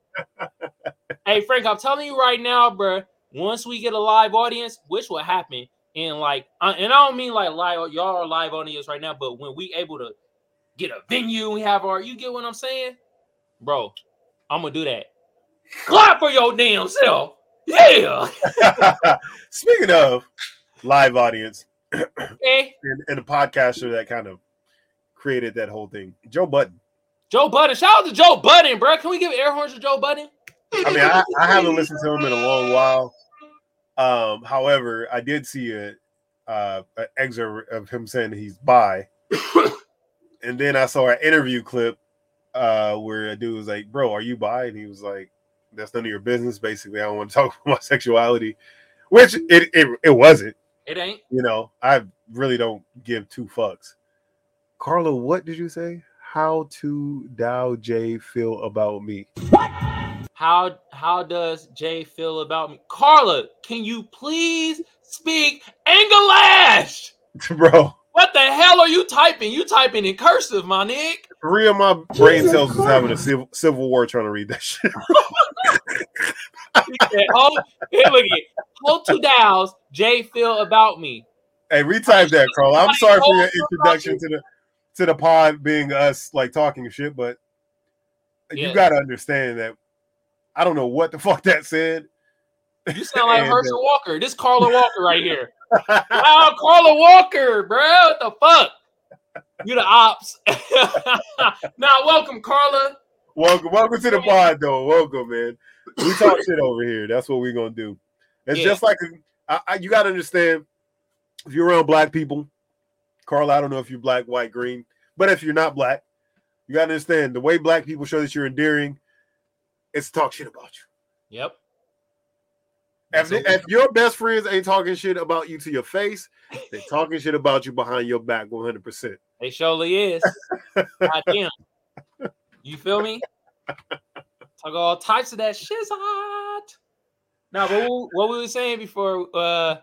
hey, Frank, I'm telling you right now, bro. Once we get a live audience, which will happen, and like, and I don't mean like live, y'all are live audience right now, but when we able to get a venue, we have our, you get what I'm saying, bro? I'm gonna do that. Clap for your damn self. Yeah. *laughs* Speaking of live audience Okay. and, and the podcaster that kind of created that whole thing, Joe Button. Joe Budden. Shout out to Joe Budden, bro. Can we give air horns to Joe Budden? I mean, I, I haven't listened to him in a long while. Um, however, I did see a uh, an excerpt of him saying he's bi, *coughs* and then I saw an interview clip uh, where a dude was like, "Bro, are you bi?" And he was like, "That's none of your business." Basically, I don't want to *laughs* talk about my sexuality, which it it, it wasn't. It ain't. You know, I really don't give two fucks. Carla, what did you say? How to Dow J feel about me? How how does Jay feel about me? Carla, can you please speak English? *laughs* Bro, What the hell are you typing? You typing in cursive, my nigga. three of my brain Jesus cells was having a civil, civil war trying to read that shit. *laughs* He said, oh, here, look at how to dows Jay feel about me. hey, retype that, Carl. I'm sorry for your introduction to the to the pod being us like talking shit, but Yeah. you gotta understand that I don't know what the fuck that said. You sound like *laughs* And, Herschel uh, Walker. This Carla Walker right here. *laughs* Wow, Carla Walker, bro. What the fuck? You the ops. *laughs* now, welcome, Carla. Welcome, welcome to the pod, though. Welcome, man. We talk shit over here. That's what we're gonna do. It's Yeah. just like I, I, you got to understand. If you're around black people, Carl, I don't know if you're black, white, green, but if you're not black, you got to understand the way black people show that you're endearing. It's to talk shit about you. Yep. If, So- if your best friends ain't talking shit about you to your face, they *laughs* talking shit about you behind your back 100%. They surely is. God damn. You feel me? Talk all types of that shit's hot. Now, what, we were saying before, uh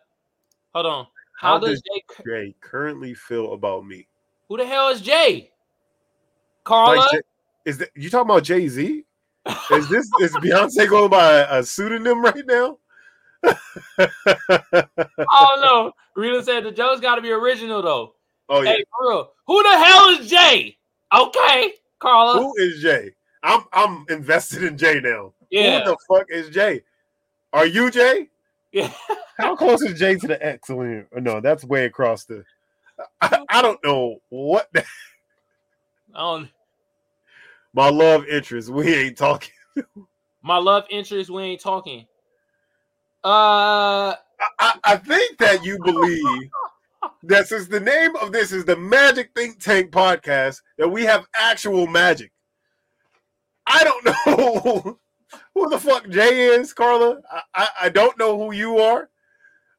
hold on. How, How does does- Jay Jay currently feel about me? who the hell is Jay? Carla? Like, is that you talking about Jay Z? Is this is Beyonce going by a, a pseudonym right now? oh no. Rita said the joke's gotta be original though. Oh yeah. Hey, for real. Who the hell is Jay? Okay, Carla. Who is Jay? I'm I'm invested in Jay now. Yeah. Who the fuck is Jay? Are you Jay? Yeah. How close is Jay to the X on here? No, that's way across the. I, I don't know what the, I don't my love interest. We ain't talking. *laughs* my love interest, we ain't talking. Uh I, I think that you believe that since the name of this is the Magic Think Tank podcast, that we have actual magic. I don't *laughs* know who the fuck Jay is, Carla. I, I, I don't know who you are.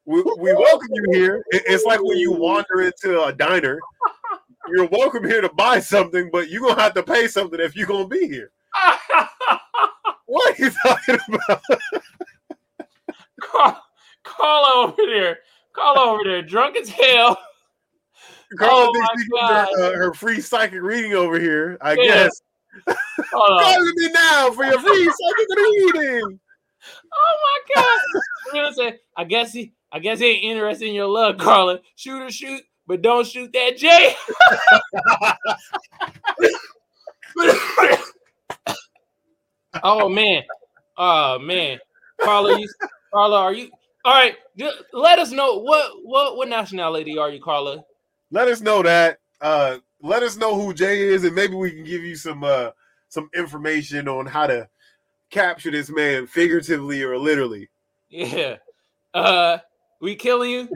We, we welcome you here. It- it's like when you wander into a diner. You're welcome here to buy something, but you're gonna have to pay something if you're gonna be here. *laughs* What are you talking about? Carl, Carla over there. Carla over there, drunk as hell. Carla Oh thinks her, uh, her free psychic reading over here. I Yeah. guess. Calling me now for your free *laughs* psychic reading. Oh my god. Rita said, I guess he I guess he ain't interested in your love, Carla. Shoot or shoot, but don't shoot that Jay. *laughs* oh man. Oh man. Carla, you Carla, are you all right? Let us know what what what nationality are you, Carla? Let us know that. Uh, let us know who Jay is, and maybe we can give you some uh, some information on how to capture this man figuratively or literally. Yeah. Uh we killing you.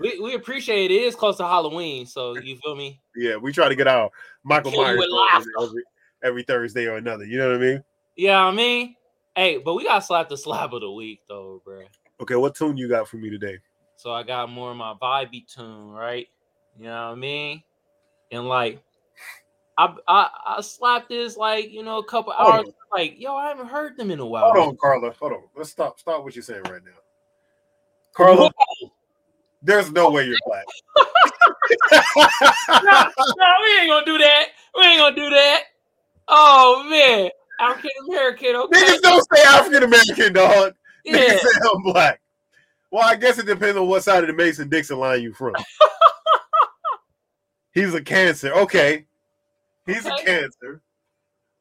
We we appreciate it. It is close to Halloween, so you feel me? Yeah, we try to get our Michael Myers on every, every Thursday or another. You know what I mean? Yeah, I mean, hey, but we got slap the slap of the week though, bro. Okay, what tune you got for me today? So I got more of my vibey tune, right? You know what I mean? And like, I, I I slapped this like you know a couple Hold hours. Like yo, I haven't heard them in a while. Hold on, Carla. Hold on. Let's stop. Stop what you're saying right now. Carla, there's no way you're black. *laughs* no, no, we ain't gonna do that. We ain't gonna do that. Oh man, African American. Okay, Niggas don't say African American, dog. yeah. Niggas say I'm black. Well, I guess it depends on what side of the Mason Dixon line you from. *laughs* He's a cancer. Okay. He's a cancer.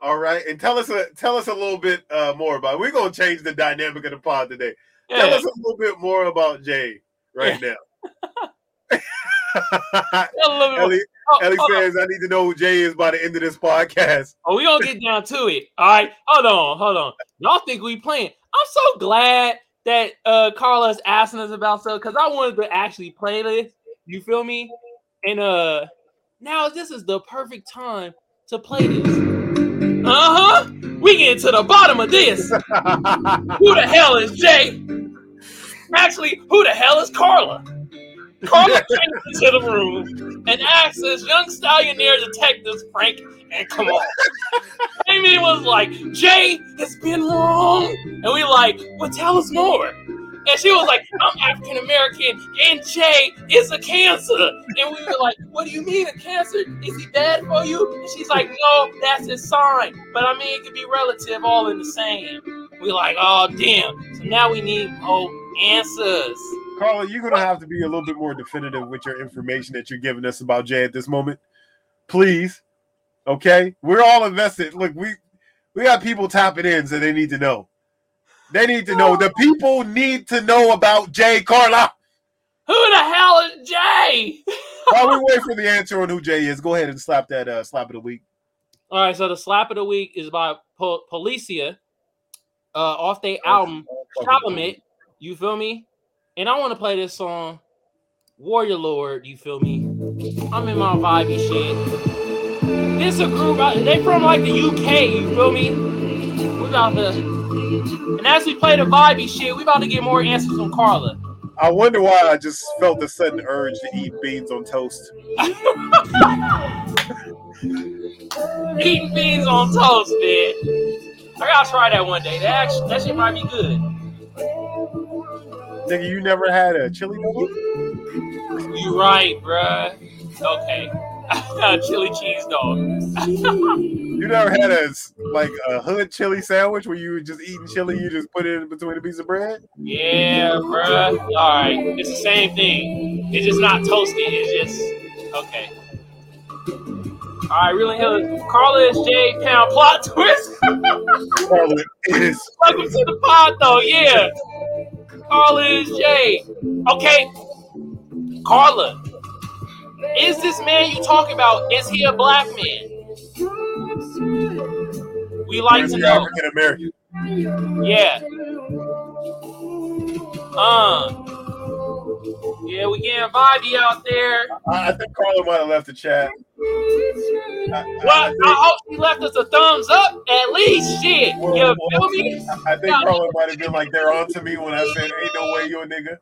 All right. And tell us a tell us a little bit uh, more about it. We're gonna change the dynamic of the pod today. Tell us a little bit more about Jay right now. A little bit more. Ellie, Oh, Ellie hold on. says I need to know who Jay is by the end of this podcast. Oh, we gonna get down to it. All right, hold on, hold on. Y'all think we playing? I'm so glad that uh Carla's asking us about stuff because I wanted to actually play this. You feel me? And uh now this is the perfect time to play this. Uh-huh. We get to the bottom of this. *laughs* Who the hell is Jay? Actually, who the hell is Carla? Carla came into the room and asked us young stallionaire detectives Frank and Kamal. *laughs* Amy was like, Jay has been wrong. And we like, well, tell us more. And she was like, I'm African American and Jay is a cancer. And we were like, what do you mean a cancer? Is he bad for you? And she's like, no, that's his sign. But I mean, it could be relative, all in the same. We're like, oh, damn. So now we need more answers. Carla, you're gonna have to be a little bit more definitive with your information that you're giving us about Jay at this moment. Please. Okay? We're all invested. Look, we we got people tapping in, so they need to know. They need to know. The people need to know about Jay Carla. Who the hell is Jay? *laughs* While we wait for the answer on who Jay is, go ahead and slap that uh slap of the week. All right, so the slap of the week is by po- Poliça uh, off their album Compliment. You feel me? And I want to play this song, Warrior Lord. You feel me? I'm in my vibey shit. This a group. They from like the UK. You feel me? We about to. And as we play the vibey shit, we about to get more answers from Carla. I wonder why I just felt a sudden urge to eat beans on toast. *laughs* Eating beans on toast, man. I gotta try that one day. That actually, that shit might be good. Nigga, you never had a chili dog? You right, bruh. Okay. *laughs* Chili cheese dog. You never had a like a hood chili sandwich where you were just eating chili, you just put it in between a piece of bread? Yeah, bruh. All right. It's the same thing. It's just not toasted. It's just okay. All right, really hell. Carla is J Pound plot twist. *laughs* Carla is Welcome to the pod, though. Yeah. Carla is J. Okay. Carla, is this man you talking about? Is he a black man? We like to know. African American. Yeah. Uh. Yeah, we getting vibey out there. I, I think Carla might have left the chat. I, I- Well, I I think, hope she left us a thumbs up at least. Shit, Well, you well, feel me? I think Carla might have been like, they're on to me when I said, ain't no way you a nigga.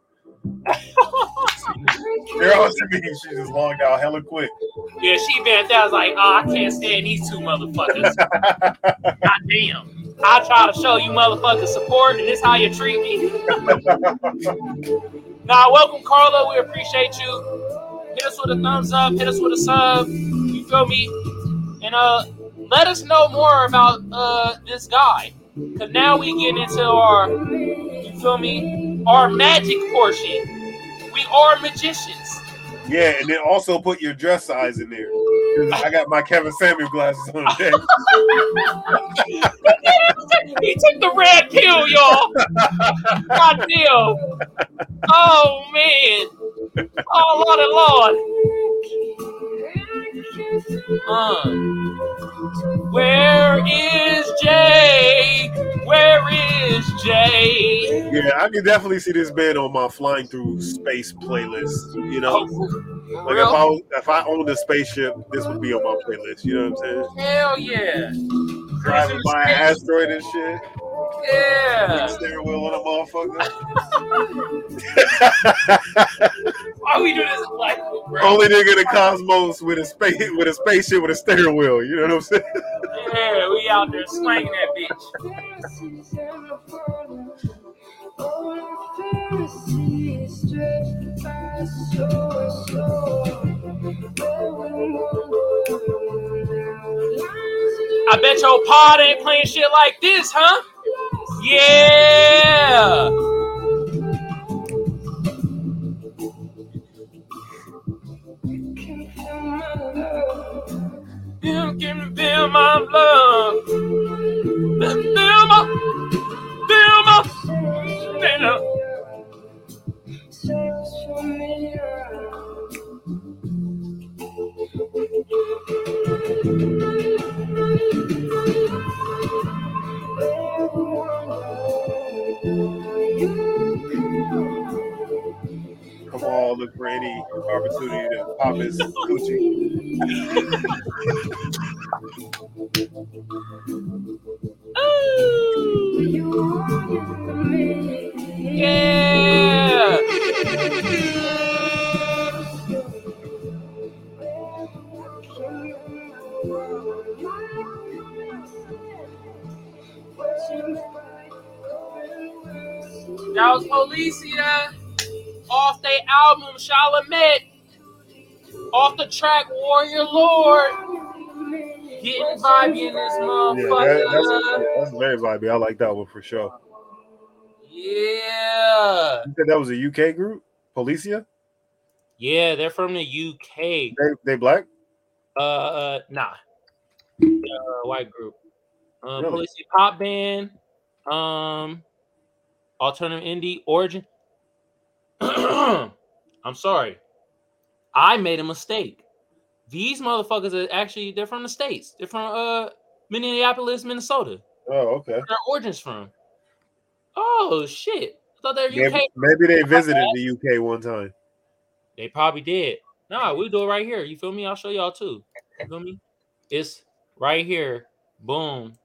They're on to me. She just logged out hella quick. Yeah, she bent down. Was like, oh, I can't stand these two motherfuckers. *laughs* God damn. I try to show you motherfuckers support, and this how you treat me. *laughs* nah, welcome, Carla. We appreciate you. Hit us with a thumbs up. Hit us with a sub. You feel me? And uh, let us know more about uh this guy. Cause now we get into our, you feel me? Our magic portion. We are magicians. Yeah, and then also put your dress size in there. I got my Kevin Samuel glasses on today. *laughs* he took the red pill, y'all. God damn. Oh man. Oh Lord Lord. Uh. Where is Jay? Where is Jay? Yeah, I can definitely see this band on my flying through space playlist. You know, Oh, like if I was, if I owned a spaceship, this would be on my playlist. You know what I'm saying? Hell yeah. Driving by an asteroid and shit. Yeah. Steering wheel on a motherfucker. *laughs* Why we do this like bro? bro. Only nigga in the cosmos with a space with a spaceship with a steering wheel. You know what I'm saying? Yeah, we out there slanging that bitch. I bet your pod ain't playing shit like this, huh? Yeah. You can feel my love. Feel for any opportunity to pop his coochie. *laughs* track Warrior Lord. Getting vibey in this Yeah, motherfucker. that, that's, that's very vibey. I like that one for sure. Yeah. You said that was a UK group, Poliça. Yeah, they're from the UK. They they black. Uh, uh nah. Uh, white group. Um, Really? Police pop band. Um, alternative indie origin. *clears throat* I'm sorry. I made a mistake. These motherfuckers are actually they're from the states. They're from uh Minneapolis, Minnesota. Oh, okay. Where their origins from. Oh shit! I thought they were UK. Maybe, maybe they visited the UK one time. They probably did. Nah, we do it right here. You feel me? I'll show y'all too. You feel me? It's right here. Boom.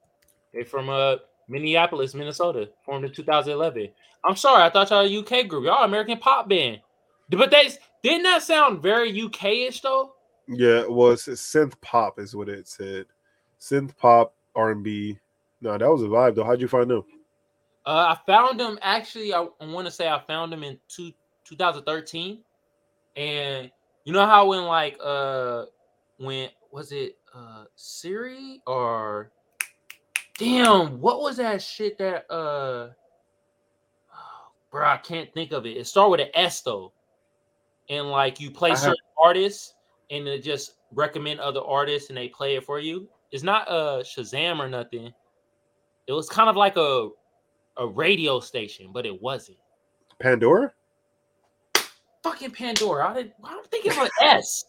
They from uh Minneapolis, Minnesota, formed in 2011. I'm sorry, I thought y'all a UK group. Y'all American pop band. But they didn't that sound very UK-ish though? Yeah, it's, it's synth pop is what it said. Synth pop R and B. No, that was a vibe though. How'd you find them? Uh, I found them actually. I, I want to say I found them in two, 2013, and you know how when like uh when was it uh Siri or damn what was that shit that uh bro I can't think of it. It started with an S though, and like you play I have- certain artists and it just recommend other artists and they play it for you. It's not a Shazam or nothing. It was kind of like a a radio station, but it wasn't. Pandora. Fucking Pandora. I didn't. I'm thinking of an S.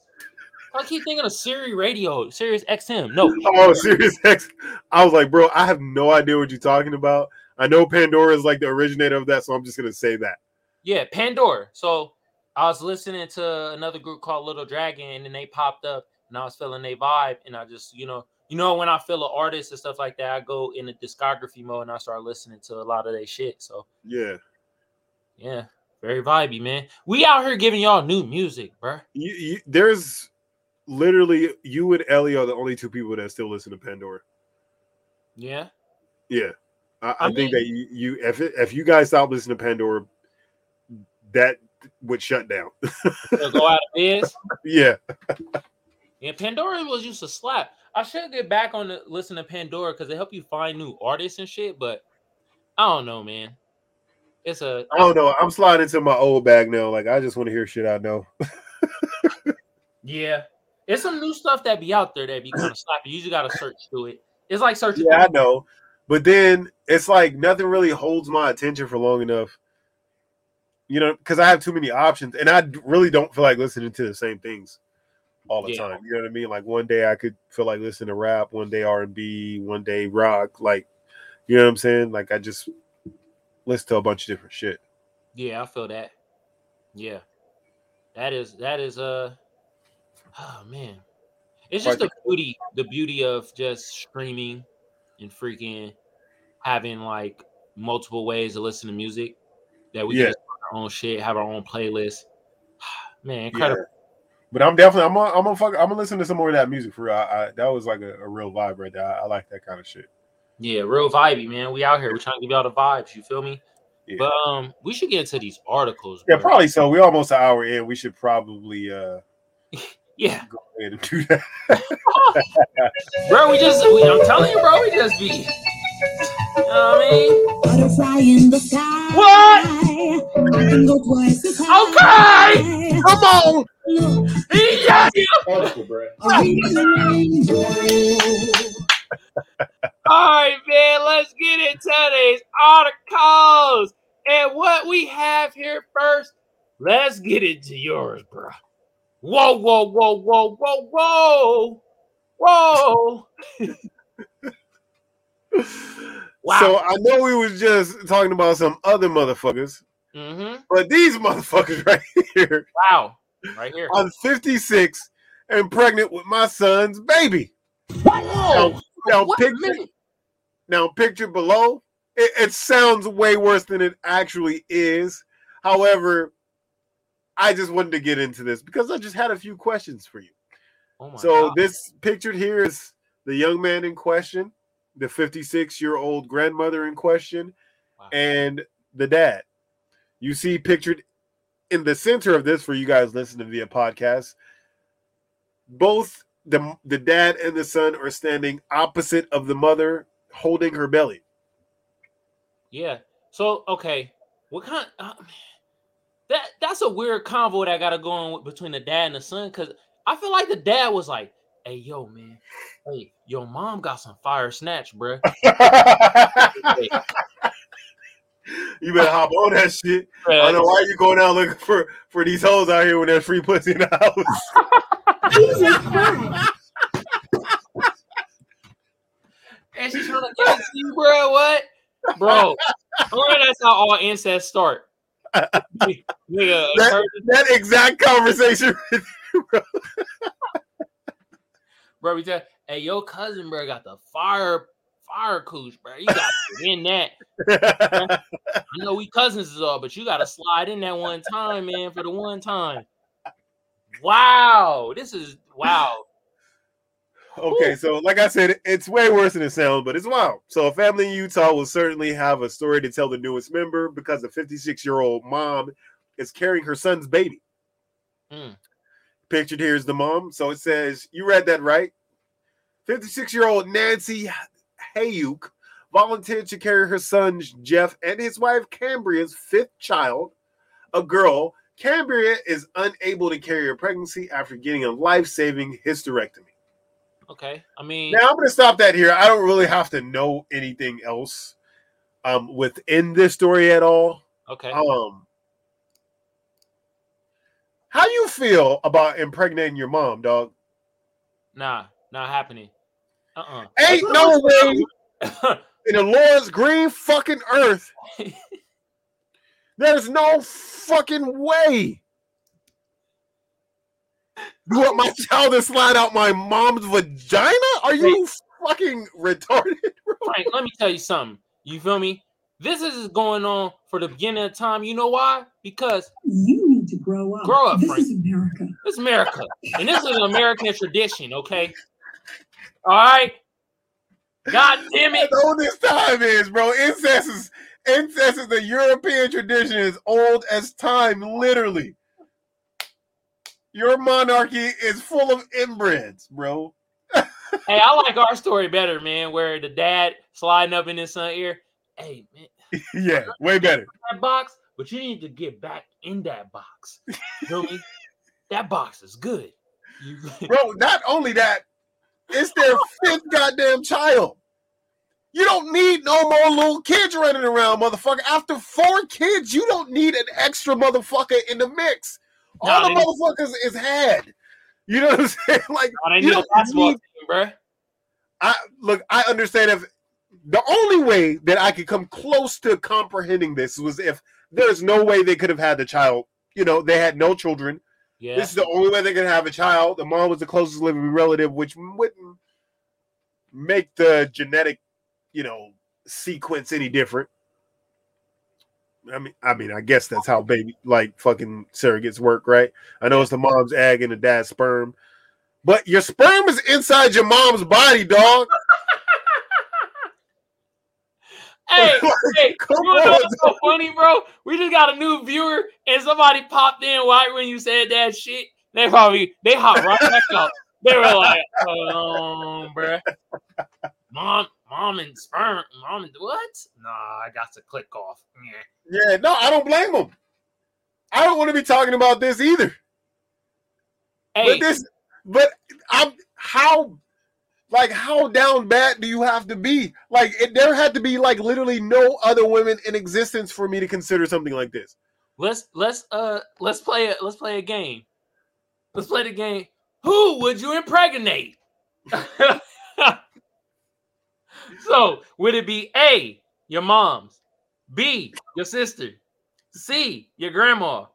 I keep thinking of Siri Radio, Sirius XM. No, *laughs* Oh, Sirius X. I was like, bro, I have no idea what you're talking about. I know Pandora is like the originator of that, so I'm just gonna say that. yeah, Pandora. So I was listening to another group called Little Dragon, and then they popped up, and I was feeling their vibe, and I just, you know, you know, when I feel an artist and stuff like that, I go in the discography mode and I start listening to a lot of their shit. So Yeah, yeah, very vibey, man. We out here giving y'all new music, bro. you, you, there's literally you and Ellie are the only two people that still listen to Pandora. Yeah. Yeah, I, I, I think that you, you if it, if you guys stop listening to Pandora, that would shut down. *laughs* They'll go out of biz. yeah, Yeah, Pandora was used to slap. I should get back on the listen to Pandora because they help you find new artists and shit. But I don't know, man. It's a I don't know. I'm sliding into my old bag now. Like I just want to hear shit I know. *laughs* yeah. It's some new stuff that be out there that be kind of slappy. You just gotta search through it. It's like searching. Yeah, I know. But then it's like nothing really holds my attention for long enough. You know, because I have too many options, and I really don't feel like listening to the same things all the Yeah. time. You know what I mean? Like one day I could feel like listening to rap, one day R and B, one day rock. Like, you know what I'm saying? Like I just listen to a bunch of different shit. Yeah, I feel that. Yeah, that is that is uh. Oh man, it's just the beauty, the beauty of just streaming and freaking having like multiple ways to listen to music that we Yeah. just our own shit, have our own playlist. *sighs* Man, incredible. But I'm definitely I'm gonna I'm gonna fuck, I'm gonna listen to some more of that music for real. I, I, that was like a, a real vibe right there. I, I like that kind of shit. Yeah, real vibey, man. We out here. We're trying to give y'all the vibes. You feel me? Yeah. But um, we should get into these articles. Yeah, bro. probably so. We're almost an hour in. We should probably uh *laughs* Yeah, go ahead and do that. *laughs* bro. We just, we, I'm telling you, bro. We just be. You know what I mean? Butterfly in the sky. What? I can go twice as high. Okay. Come on. Look, Yeah. *laughs* a reading angel. All right, man. Let's get into these articles. And what we have here first, let's get into yours, bro. Whoa, whoa, whoa, whoa, whoa, whoa, whoa. *laughs* *laughs* Wow. So I know we was just talking about some other motherfuckers, mm-hmm. but these motherfuckers *laughs* right here, Wow. Right here. I'm 56 and pregnant with my son's baby. Whoa. Now What picture, minute. now picture below. It, it sounds way worse than it actually is. However, I just wanted to get into this because I just had a few questions for you. Oh my So God. this pictured here is the young man in question, the 56 year old grandmother in question, Wow. and the dad. You see pictured in the center of this for you guys listening via podcast. Both the the dad and the son are standing opposite of the mother, holding her belly. Yeah. So okay, what kind? Uh, that that's a weird convo that I got to go on with, between the dad and the son because I feel like the dad was like, "Hey, yo, man, hey, your mom got some fire snatch, bruh. Hey, *laughs* *laughs* you better hop on that shit. I don't know why you going out looking for for these hoes out here when there's free pussy in the house. Jesus *laughs* Christ. and she's trying to to you, bro. What, bro? Or that's how all incest start. Nigga, That- that exact conversation. Bro, we tell, hey, your cousin, bro, got the fire, fire cooch, bro. You got to in that. *laughs* I know we cousins is all, but you got to slide in that one time, man, for the one time. Wow, this is wow. Okay, so like I said, it's way worse than it sounds, but it's wild. So a family in Utah will certainly have a story to tell the newest member because a 56-year-old mom is carrying her son's baby. Mm. Pictured here is the mom. So it says, you read that right. 56-year-old Nancy Hauck volunteered to carry her son Jeff and his wife Cambria's fifth child, a girl. Cambria is unable to carry a pregnancy after getting a life-saving hysterectomy. Okay, I mean, Now I'm going to stop that here. I don't really have to know anything else um within this story at all. okay. Um How you feel about impregnating your mom, dog? Nah, not happening. Uh-uh. Ain't no way in the Lord's green fucking earth. *laughs* There's no fucking way. You want my child to slide out my mom's vagina? Are you fucking retarded, bro? Frank, let me tell you something. You feel me? This is going on for the beginning of time. You know why? Because You need to grow up. Grow up, This Frank. is America. it's America. And this is an American tradition, okay? All right. God damn it. That's all this time is, bro. Incest is incest is a European tradition as old as time, literally. Your monarchy is full of inbreds, bro. *laughs* Hey, I like our story better, man, where the dad sliding up in his son ear. Hey, man, *laughs* yeah, way better. that box, but you need to get back in that box. You me? *laughs* That box is good. *laughs* Bro, not only that, it's their fifth goddamn child. You don't need no more little kids running around, motherfucker. After four kids, you don't need an extra motherfucker in the mix. All the motherfuckers is had. You know what I'm saying? Like, I you don't need team, bro. I look, I understand if the only way that I could come close to comprehending this was if there's no way they could have had the child. You know, they had no children. Yeah. This is the only way they could have a child. The mom was the closest living relative, which wouldn't make the genetic, you know, sequence any different. I mean, I mean, I guess that's how baby like fucking surrogates work, right? I know it's the mom's egg and the dad's sperm, but your sperm is inside your mom's body, dog. Hey, *laughs* Like, hey, come you know what's so funny, bro? We just got a new viewer, and somebody popped in right when you said that shit. They probably they hopped right back up. They were like, um, bruh. Mom, mom and sperm, mom and what? Nah, I got to click off. Yeah. Yeah, no, I don't blame them. I don't want to be talking about this either. Hey, But this, but I'm how, like, how down bad do you have to be? Like, it, there had to be like literally no other women in existence for me to consider something like this. let's let's uh let's play a let's play a game. Let's play the game. Who would you impregnate? *laughs* so would it be A, your mom's, B, your sister, C, your grandma,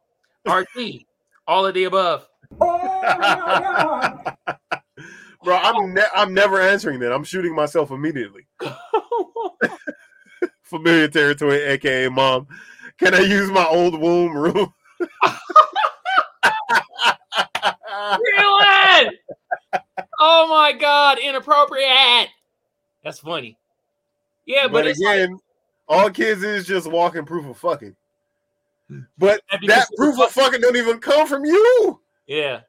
or D, all of the above? Bro, I'm ne- I'm never answering that. I'm shooting myself immediately. *laughs* Familiar territory, aka mom. Can I use my old womb room? *laughs* Real Oh my god, inappropriate. That's funny. Yeah, but, but it's like- again, all kids is just walking proof of fucking. But that proof of fucking don't even come from you. yeah.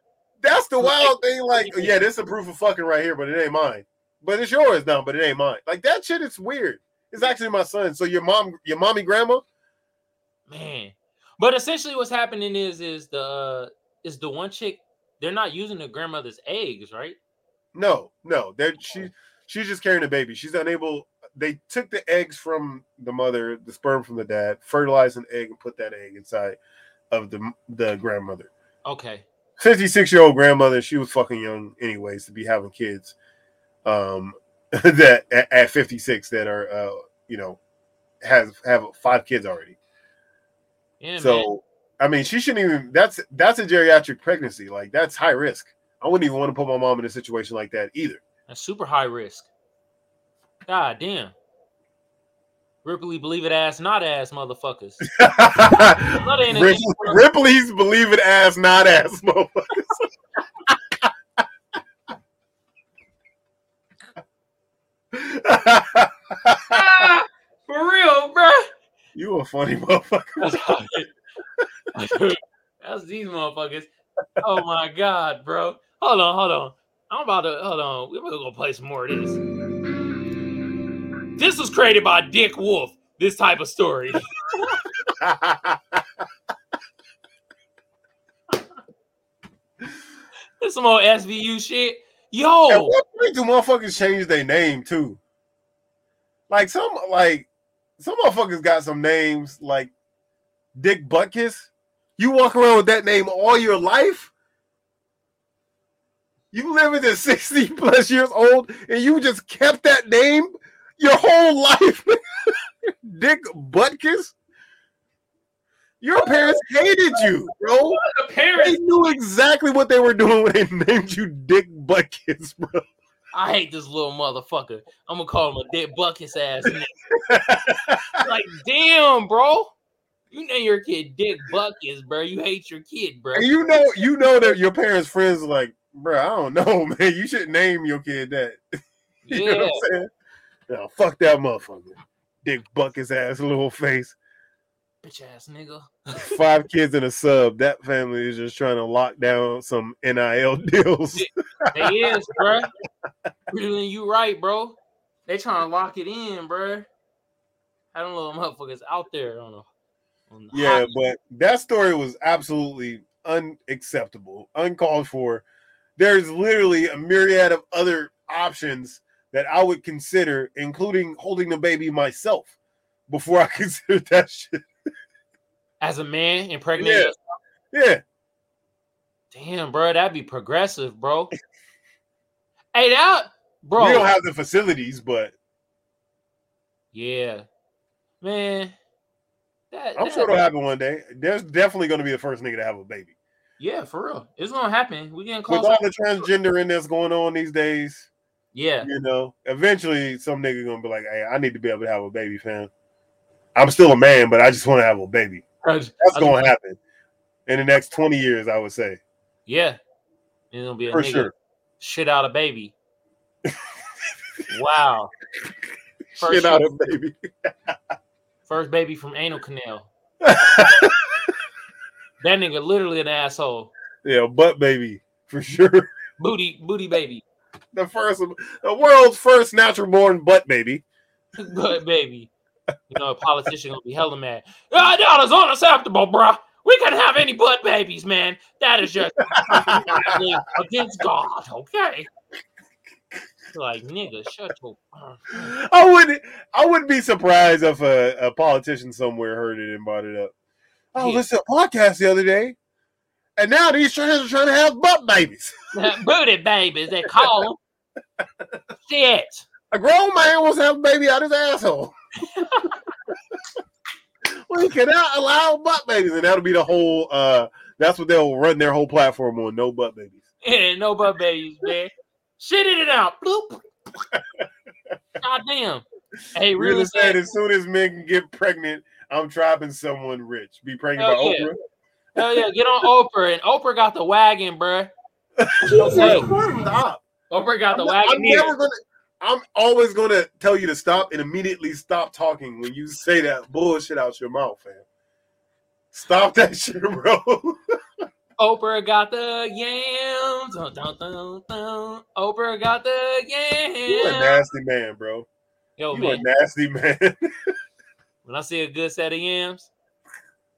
That's the Like- wild thing. Like, yeah, this is a proof of fucking right here, but it ain't mine. But it's yours now, but it ain't mine. Like that shit is weird. It's actually my son. So your mom, your mommy, grandma. Man. But essentially what's happening is is the uh, is the one chick they're not using the grandmother's eggs, right? No, no, they're she she's just carrying a baby. She's unable. They took the eggs from the mother, the sperm from the dad, fertilized an egg, and put that egg inside of the the grandmother. Okay. 56 year old grandmother. She was fucking young, anyways, to be having kids. Um, *laughs* that at, at 56 that are uh, you know, has have five kids already. Yeah, so man. I mean, she shouldn't even. That's that's a geriatric pregnancy. Like that's high risk. I wouldn't even want to put my mom in a situation like that either. That's super high risk. God damn. Ripley believe it ass, not ass motherfuckers. *laughs* No, they ain't Rip- Ripley's believe it ass, not ass, motherfuckers. *laughs* Ah, for real, bro. you a funny motherfucker. *laughs* That's these motherfuckers. Oh my god, bro. Hold on, hold on. I'm about to hold on. We're gonna go play some more of this. This was created by Dick Wolf. This type of story. *laughs* This some old SVU shit. At Yo, what point do motherfuckers change their name too? Like some like some motherfuckers got some names like Dick Butkus. You walk around with that name all your life. You live living to *laughs* 60 plus years old and you just kept that name your whole life. *laughs* Dick Butkus. Your parents hated you, bro. the They parents. knew exactly what they were doing when they named you Dick Butkus, bro. I hate this little motherfucker. I'm gonna call him a Dick Buckets ass *laughs* like, damn, bro. You name your kid Dick Buckets, bro. You hate your kid, bro. And you know, you know that your parents' friends are like, bro, I don't know, *laughs* man. You should name your kid that. you know Yeah. what I'm saying? No, fuck that motherfucker. Dick Bucket's ass little face. Bitch ass nigga. *laughs* Five kids in a sub. That family is just trying to lock down some NIL *laughs* deals. They is, bro. Really, you right, bro. They trying to lock it in, bro. I don't know motherfuckers out there on the on the Yeah, hot- but that story was absolutely unacceptable, uncalled for. There's literally a myriad of other options that I would consider, including holding the baby myself, before I *laughs* consider that shit. as a man impregnated. Yeah. Yeah, Damn, bro, that'd be progressive, bro. *laughs* hey, that, bro. we don't have the facilities, but yeah, man. That, I'm that- sure it'll happen one day. There's definitely going to be the first nigga to have a baby. Yeah, for real. It's gonna happen. We getting With all the transgender in that's going on these days, yeah, you know, eventually some nigga gonna be like, "Hey, I need to be able to have a baby, fam." I'm still a man, but I just want to have a baby. That's to happen in the next 20 years, I would say. Yeah. It's gonna be a For nigga sure. shit out a baby. wow. *laughs* First Shit out of baby. *laughs* First baby from anal canal. *laughs* That nigga literally an asshole. yeah, butt baby for sure. Booty, booty baby. The first, the world's first natural born butt baby. *laughs* Butt baby. You know, a politician gonna be hella mad. Ah, that is unacceptable, bruh. We can have any butt babies, man. That is just *laughs* against God, okay? Like nigga, shut your I wouldn't. I wouldn't be surprised if a, a politician somewhere heard it and brought it up. Oh, Yeah. listen to a podcast the other day, and now these trans are trying to have butt babies. *laughs* booty babies, they call them. Shit. A grown man wants to have a baby out of his asshole. we cannot allow butt babies, and that'll be the whole. uh That's what they'll run their whole platform on. No butt babies. Yeah, no butt babies, man. Shitting it out. Bloop. God damn. Hey, Really really sad. as soon as men can get pregnant, I'm trapping someone rich. Be pregnant Hell by yeah. Oprah. Hell yeah, get on Oprah. And Oprah got the wagon, bruh. *laughs* Jesus Hey. Christ. Stop. Oprah got the I'm, not- wagon. I'm never gonna. I'm always gonna tell you to stop and immediately stop talking when you say that bullshit out your mouth, fam. Stop that *laughs* shit, bro. Oprah got the yams. Dun, dun, dun, dun. Oprah got the yams. you a nasty man, bro. Yo, You a nasty man. when I see a good set of yams,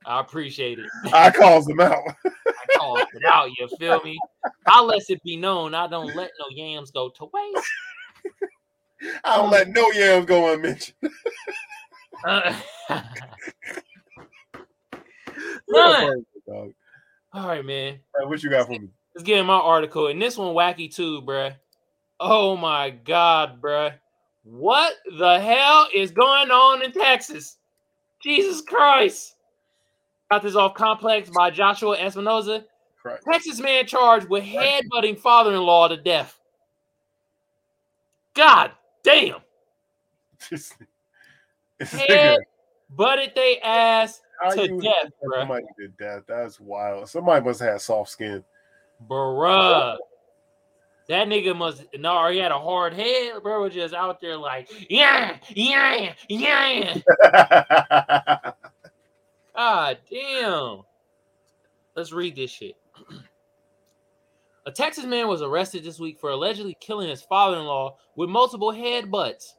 I appreciate it. *laughs* I calls them out. *laughs* I it out. You feel me? I let it be known. I don't let no yams go to waste. I don't let no yams go unmentioned. Uh, You're a Son. person, dog. all right, man. Hey, What you got for me? Let's get in my article. And this one wacky too, bruh. Oh my god, bruh. What the hell is going on in Texas? Jesus Christ. Got this off complex by Joshua Espinoza. Christ. Texas man charged with headbutting father-in-law to death. God damn. *laughs* Head butted they ass How to death, bruh. Somebody did that. That's wild. Somebody must have had soft skin. Bruh. That nigga must no, or he had a hard head, bro. Was just out there like, yeah, yeah, yeah. *laughs* God damn. Let's read this shit. A Texas man was arrested this week for allegedly killing his father-in-law with multiple headbutts.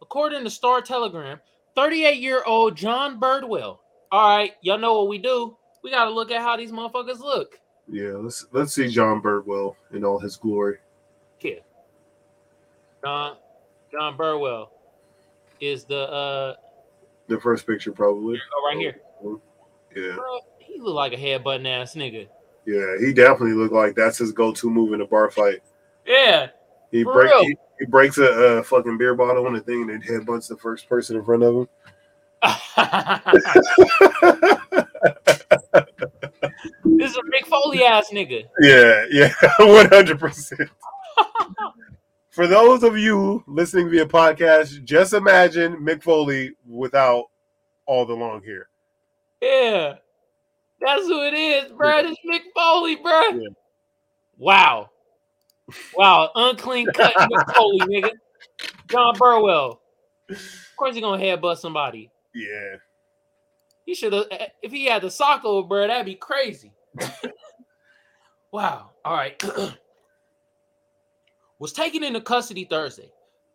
According to Star Telegram, 38-year-old John Birdwell. All right, y'all know what we do. We gotta look at how these motherfuckers look. yeah, let's let's see John Birdwell in all his glory. Here. John John Burwell is the uh The first picture, probably. oh, right here. Yeah, Bro, he look like a headbutting ass nigga. Yeah. He definitely looked like that's his go-to move in a bar fight. Yeah. He break he, he breaks a uh, fucking beer bottle on the thing and then headbutts the first person in front of him. *laughs* this is a Mick Foley ass nigga. Yeah, yeah, *laughs* one hundred percent. For those of you listening via podcast, just imagine Mick Foley without all the long hair. Yeah. That's who it is, bro. It's Mick Foley, bro. Yeah. Wow. Wow. Unclean cut Mick *laughs* Foley, nigga. John Burwell. Of course he gonna headbutt somebody. Yeah, He should have eh, eh, if he had the Socko, bro, that'd be crazy. *laughs* wow. All right. *clears throat* Was taken into custody Thursday,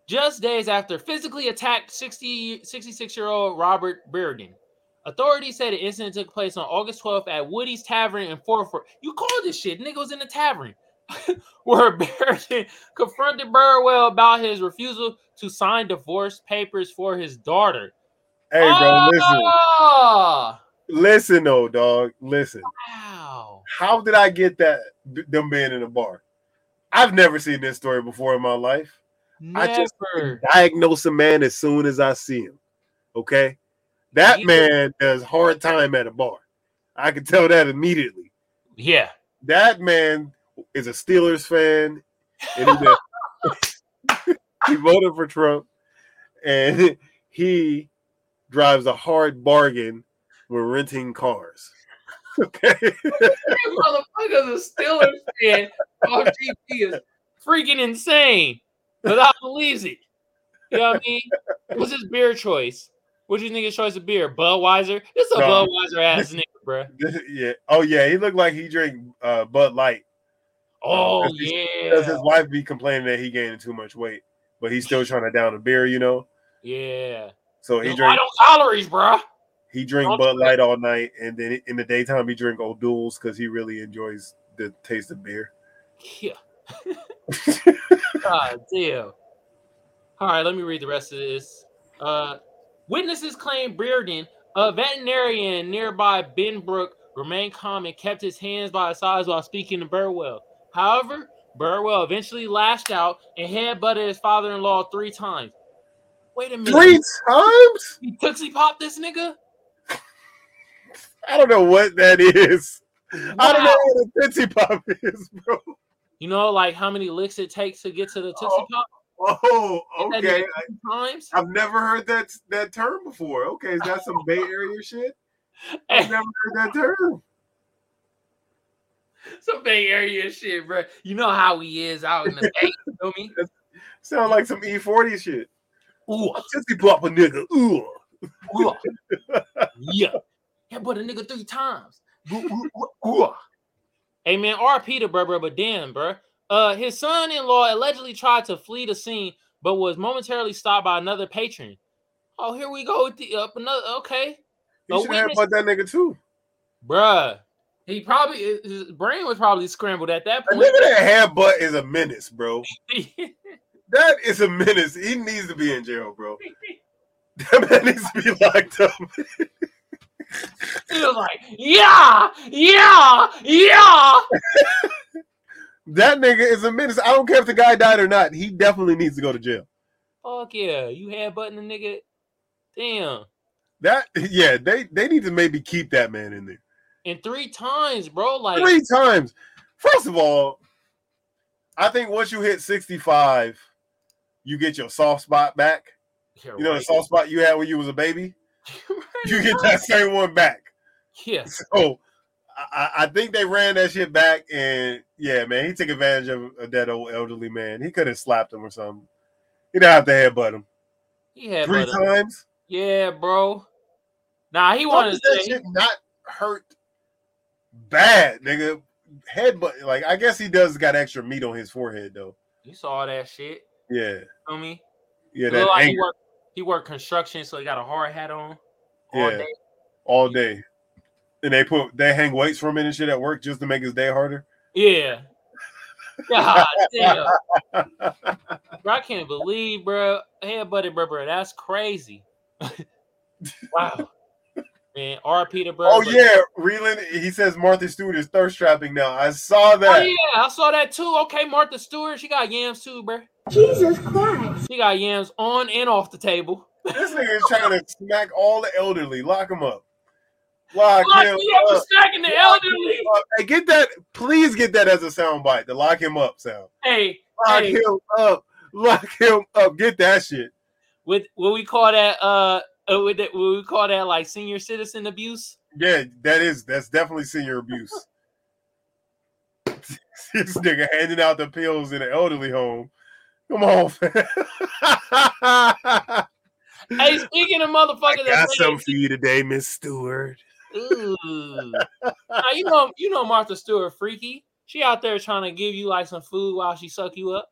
just days after physically attacked 60, 66 year old Robert Bearden. Authorities said the incident took place on August 12th at Woody's Tavern in Fort Worth. You called this shit. Nigga was in the tavern. *laughs* Where Bearden *laughs* confronted Burwell about his refusal to sign divorce papers for his daughter. hey, bro, ah! listen, Oh, listen, though, dog, listen. wow. How did I get that them being in a bar? I've never seen this story before in my life. I just Diagnose a man as soon as I see him. Okay, that You- man does hard time at a bar. I can tell that immediately. Yeah. that man is a Steelers fan, and he *laughs* voted for Trump, and he drives a hard bargain when renting cars. *laughs* Okay. motherfuckers a Steelers fan off GP is freaking insane. But I believe it. You know what I mean? What's his beer choice? What's your nigga's choice of beer? Budweiser? This a No. Budweiser ass *laughs* nigga, bruh. yeah. Oh yeah, he looked like he drank uh, Bud Light. Oh his- Because his wife be complaining that he gaining too much weight, but he's still trying to down a beer, you know. Yeah. So he drank don't calories, bruh? he drink I'll Bud. Light all night, and then in the daytime he drink O'Doul's because he really enjoys the taste of beer. Yeah. *laughs* God damn. All right, let me read the rest of this. Uh, witnesses claim Bearden, a veterinarian nearby Benbrook, remained calm and kept his hands by his sides while speaking to Burwell. However, Burwell eventually lashed out and headbutted his father-in-law three times. Wait a minute. Three times? He tootsie popped this nigga? I don't know what that is. I don't know what a Tootsie Pop is, bro. You know, like how many licks it takes to get to the tootsie Oh, pop? Oh, okay. times? I've never heard that that term before. Okay, is that some Bay Area shit? I've never heard that term. *laughs* Some Bay Area shit, bro. You know how he is out in the Bay. You feel me? *laughs* Sound like some E40 shit. Ooh, Tootsie Pop a nigga. Ooh. ooh. yeah. Yeah, but a nigga three times. Ooh, ooh, ooh, ooh. *laughs* Hey man, RP to bro, bro, but damn, bro. Uh, his son-in-law allegedly tried to flee the scene, but was momentarily stopped by another patron. Oh, here we go with the up another. Okay, You should have witness- about that nigga too. bruh. He probably his brain was probably scrambled at that point. A nigga that headbutt is a menace, bro. *laughs* That is a menace. He needs to be in jail, bro. *laughs* That man needs to be locked up. He was like, yeah, yeah, yeah. *laughs* That nigga is a menace. I don't care if the guy died or not. He definitely needs to go to jail. Fuck yeah, you headbutting the nigga. Damn. That *laughs* yeah, they they need to maybe keep that man in there. And three times, bro. Like, Three times. First of all, I think once you hit 65, you get your soft spot back. yeah, You know the soft spot you had when you was a baby? *laughs* You get that same one back. yeah. So I, I think they ran that shit back, and yeah, man, he took advantage of, of that old elderly man. He could have slapped him or something. He didn't have to headbutt him He had three times. Yeah, bro. Nah, he wanted to that say, shit not hurt bad, nigga? Headbutt, like I guess he does got extra meat on his forehead though. you saw that shit. Yeah, Feel me? yeah, that like he worked, he worked construction, so he got a hard hat on all Yeah. day. all day, and they put they hang weights for him and shit at work just to make his day harder. Yeah. God *laughs* damn. Bro, I can't believe, bro. Hey, buddy, bro, bro. That's crazy. *laughs* wow. Man, RP to bro. Oh bro. yeah, Reeland. He says Martha Stewart is thirst trapping now. I saw oh, that. Oh yeah, I saw that too. Okay, Martha Stewart, she got yams too, bro. Jesus Christ. She got yams on and off the table. This nigga is trying to smack all the elderly. Lock them up. Lock Lock him up stacking the elderly. Hey, get that. Please get that as a soundbite. The lock him up sound. Hey, Lock Hey. him up. Lock him up. Get that shit. with what we call that, uh, uh with that, what we call that, like senior citizen abuse. Yeah, that is. That's definitely senior abuse. *laughs* this nigga handing out the pills in an elderly home. Come on. *laughs* Hey, speaking of motherfuckers, got that something for you today, Miss Stewart. Ooh. Now, you know, you know Martha Stewart freaky. She out there trying to give you like some food while she suck you up.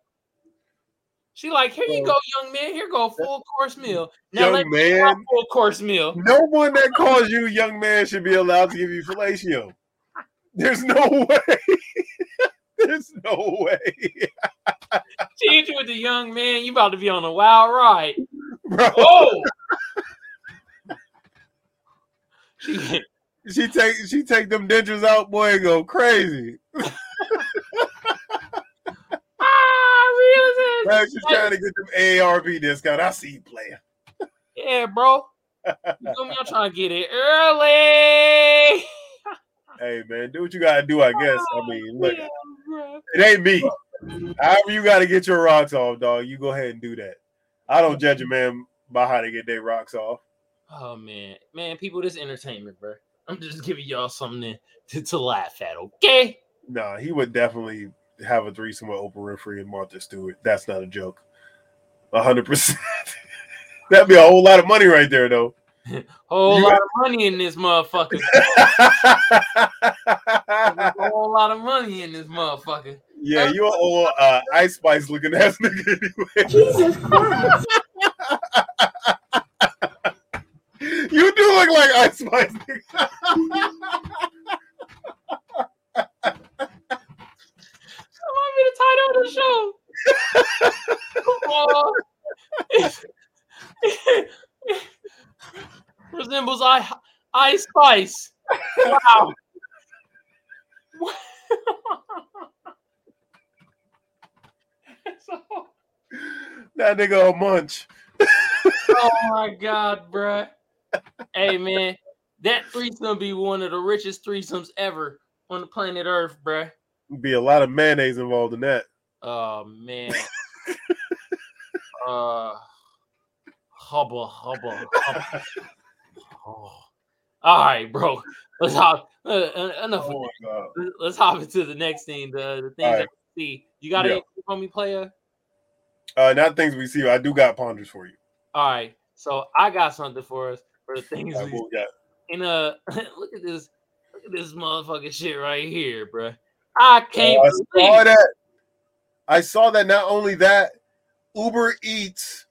She like, here you go, young man. Here go full course meal. Now Young man. full course meal. No one that calls you young man should be allowed to give you fellatio. There's no way. *laughs* There's no way, She hit you with the young man. You about to be on a wild ride. *laughs* bro. Oh. *laughs* she, She take she take them dentures out, boy, and go crazy. *laughs* ah, real Now she's trying to get them AARP discount. I see you player. Yeah, bro. You feel me? I'm trying to get it early. Hey man, do what you gotta do. I guess. I mean, look, Yeah, it ain't me. However, you gotta get your rocks off, dog. You go ahead and do that. I don't judge a man by how they get their rocks off. Oh man, man, people, this entertainment, bro. I'm just giving y'all something to, to laugh at, okay? Nah, he would definitely have a threesome with Oprah Winfrey and Martha Stewart. That's not a joke. A hundred percent. *laughs* That'd be a whole lot of money right there, though. *laughs* Whole You lot got- of money in this motherfucker. *laughs* a whole lot of money in this motherfucker. yeah, you an old uh, Ice Spice looking ass nigga anyway. Jesus Christ. You look like Ice Spice. That might be the title of the show. Oh. *laughs* Resembles I Ice Spice. Wow. *laughs* That nigga a munch. oh my god, bruh. Hey man, that threesome be one of the richest threesomes ever on the planet Earth, bruh. Be a lot of mayonnaise involved in that. Oh man. *laughs* uh hubba hubba. hubba. Oh. All right, bro. Let's hop. Uh, uh, enough. Oh my god. that. Let's hop into the next thing. The the things right. we see. You got Yeah. anything for me, player? Uh, not things we see. I do got ponders for you. All right. So I got something for us for the things I we will got. in uh *laughs* look at this look at this motherfucking shit right here, bruh. I can't Oh, I believe saw it. that. I saw that. Not only that, Uber Eats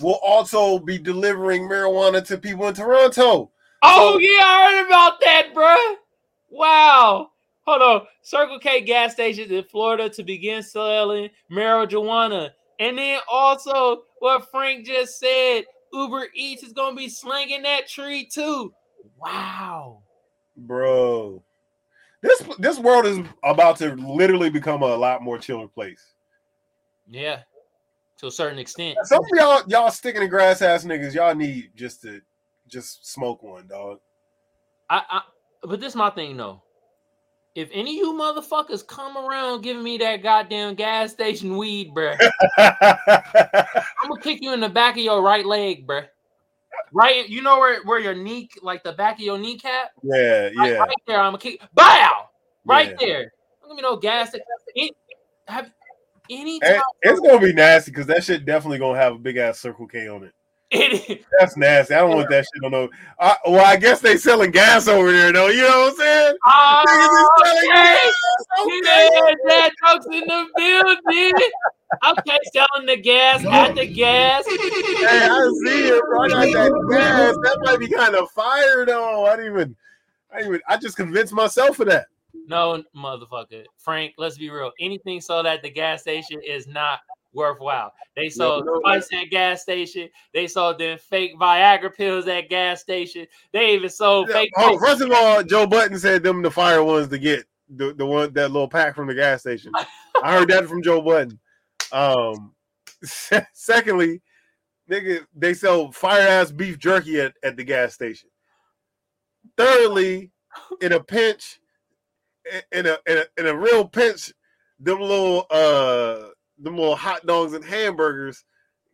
will also be delivering marijuana to people in Toronto. Oh So- yeah, I heard about that, bruh. Wow. Hold on. Circle K gas stations in Florida to begin selling marijuana. And then also what Frank just said, Uber Eats is gonna be slinging that tree too. Wow. Bro, this this world is about to literally become a lot more chiller place. Yeah. To a certain extent. Some of y'all y'all sticking to grass ass niggas, y'all need just to just smoke one, dog. I, I but this my thing though. If any of you motherfuckers come around giving me that goddamn gas station weed, bruh, *laughs* I'm gonna kick you in the back of your right leg, bruh. Right, you know where where your knee, like the back of your kneecap, yeah, right, yeah. right there. I'm gonna kick, bow, right Yeah. there. Don't give me no gas. It, have any time it's gonna be nasty because that shit definitely gonna have a big ass Circle K on it. It, That's nasty. I don't want that shit on no. I, well, I guess they selling gas over there though. You know what I'm saying? oh, okay. Yeah, that jokes in the building. Okay, selling the gas at the gas. Hey, I see it, bro. I got that gas. That might be kind of fire though. I didn't even. I didn't even. I just convinced myself of that. No, motherfucker. Frank, let's be real. Anything sold at the gas station is not worthwhile. They sold no, no. spice at gas station. They sold them fake Viagra pills at gas station. They even sold fake. Oh, first of all, Joe Budden said them the fire ones to get the, the one that little pack from the gas station. I heard that from Joe Budden. Um, se- *laughs* secondly, nigga, they sell fire ass beef jerky at, at the gas station. Thirdly, in a pinch, in a in a, in a real pinch, them little uh them more hot dogs and hamburgers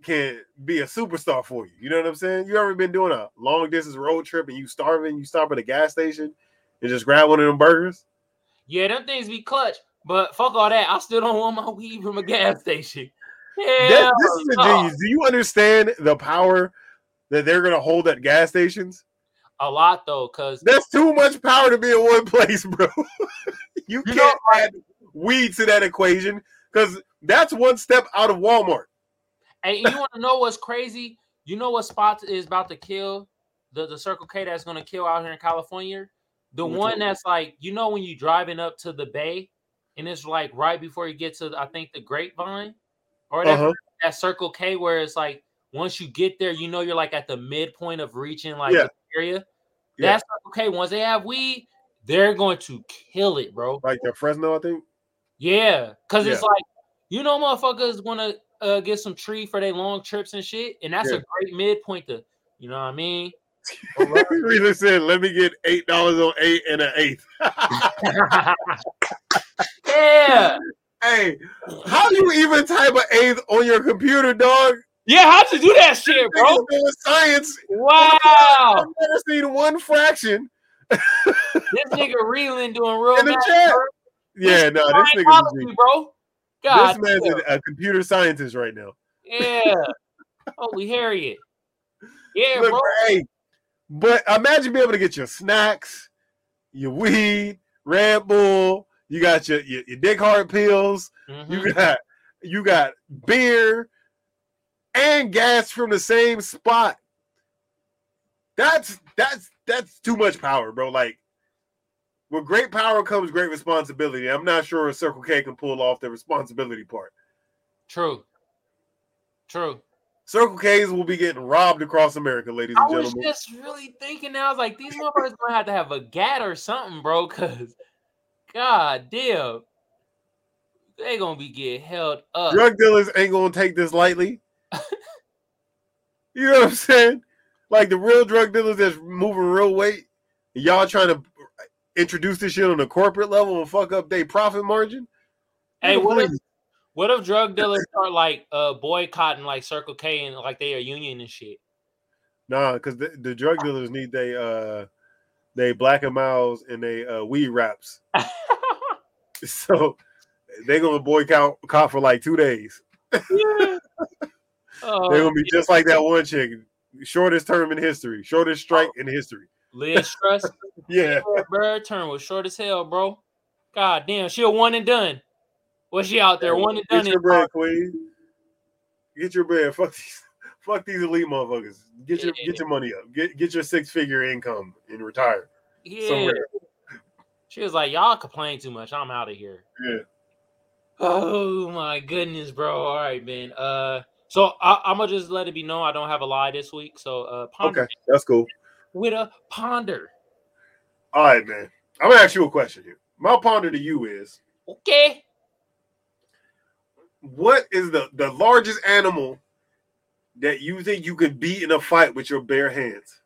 can be a superstar for you. You know what I'm saying? You ever been doing a long distance road trip and you starving, you stop at a gas station and just grab one of them burgers? Yeah, them things be clutch. But fuck all that. I still don't want my *laughs* weed from a gas station. Yeah, this is a genius. Do you understand the power that they're gonna hold at gas stations? a lot though, cause That's too much power to be in one *laughs* place, bro. *laughs* you You can't know, add weed to that equation because that's one step out of Walmart. Hey, you want to know what's crazy? You know what spot is about to kill the, the Circle K that's going to kill out here in California? The Which one one? that's like, you know, when you're driving up to the bay and it's like right before you get to, I think, the Grapevine or that, Uh-huh. that Circle K where it's like, once you get there, you know, you're like at the midpoint of reaching like Yeah. the area. Yeah. That's K. Once they have weed, they're going to kill it, bro. Like the Fresno, I think. Yeah, because it's like you know, motherfuckers want to uh, get some tree for their long trips and shit, and that's Yeah. a great midpoint to, you know what I mean? *laughs* Really said, let me get eight dollars on eight and an eighth. *laughs* yeah, hey, how do you even type an eighth on your computer, dog? Yeah, how'd you do that shit, bro? Doing science. Wow. I've never seen one fraction This nigga reeling doing real in the math, chat. bro. Yeah, no, this nigga, bro. God, This man's a, a computer scientist right now. yeah. *laughs* Holy Harriet. Yeah, Look, bro. hey, but imagine being able to get your snacks, your weed, Red Bull. You got your your, your dick hard pills. Mhm. You got you got beer and gas from the same spot. That's that's that's too much power, bro. Like with great power comes great responsibility. I'm not sure if Circle K can pull off the responsibility part. True. True. Circle K's will be getting robbed across America, ladies and gentlemen. I was just really thinking. I was like, these motherfuckers gonna have to have a gat or something, bro. Cause, god damn, they gonna be getting held up. Drug dealers ain't gonna take this lightly. *laughs* you know what I'm saying? Like the real drug dealers that's moving real weight. Y'all trying to introduce this shit on the corporate level and fuck up their profit margin. Hey, what if what if drug dealers start like uh boycotting like Circle K and like they are union and shit? Nah, because the, the drug dealers need they uh they Black and Milds and they uh weed wraps. *laughs* So they gonna boycott caught for like two days. *laughs* Yeah. Oh, They're gonna be just like that one chick, shortest term in history, shortest strike in history. Liz Truss, *laughs* Yeah. Bird turn was short as hell, bro. God damn, she a one and done. Was she out there one and done? Get your bread, queen. Get your bread. Fuck these, *laughs* fuck these elite motherfuckers. Get your get your money up. Get get your six figure income and retire Yeah. somewhere. She was like, "Y'all complain too much. I'm out of here." Yeah. Oh my goodness, bro. All right, man. Uh, so I, I'm gonna just let it be known I don't have a lie this week. So uh, ponder Okay, that's cool. With a ponder. All right, man. I'm gonna ask you a question here. My ponder to you is Okay. what is the, the largest animal that you think you could beat in a fight with your bare hands?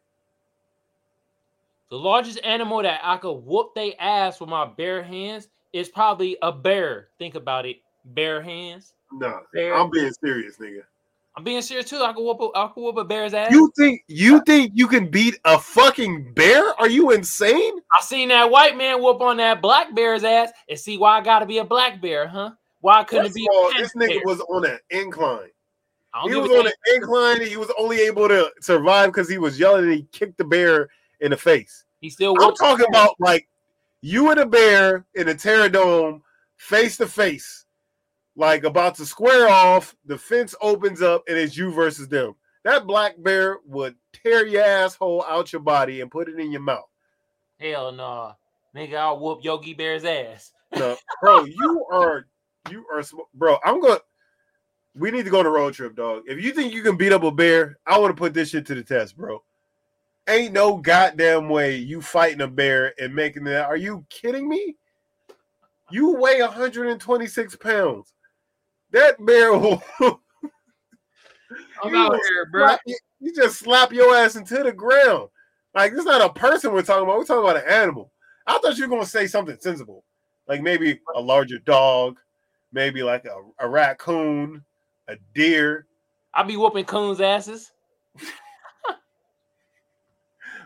The largest animal that I could whoop they ass with my bare hands is probably a bear. Think about it. Bare hands. Nah, I'm being serious, nigga. I'm being serious too. I could whoop a, I could whoop a bear's ass. You think you think you can beat a fucking bear? Are you insane? I seen that white man whoop on that black bear's ass and see why I gotta be a black bear, huh? Why couldn't First it be all, a this nigga bear? was on an incline. He was on an incline. He was only able to survive because he was yelling and he kicked the bear in the face. He still I'm talking about like you and a bear in a Terradome face to face, like about to square off. The fence opens up and it's you versus them. That black bear would tear your asshole out your body and put it in your mouth. Hell no. Nigga, I'll whoop Yogi Bear's ass. No, *laughs* bro, you are you are bro. I'm gonna. We need to go on a road trip, dog. If you think you can beat up a bear, I want to put this shit to the test, bro. Ain't no goddamn way you fighting a bear and making that. Are you kidding me? You weigh 126 pounds. That bear will. I'm *laughs* out here, bro. you, you just slap your ass into the ground. Like this not a person we're talking about. We're talking about an animal. I thought you were gonna say something sensible, like maybe a larger dog, maybe like a, a raccoon, a deer. I be whooping coons' asses. *laughs*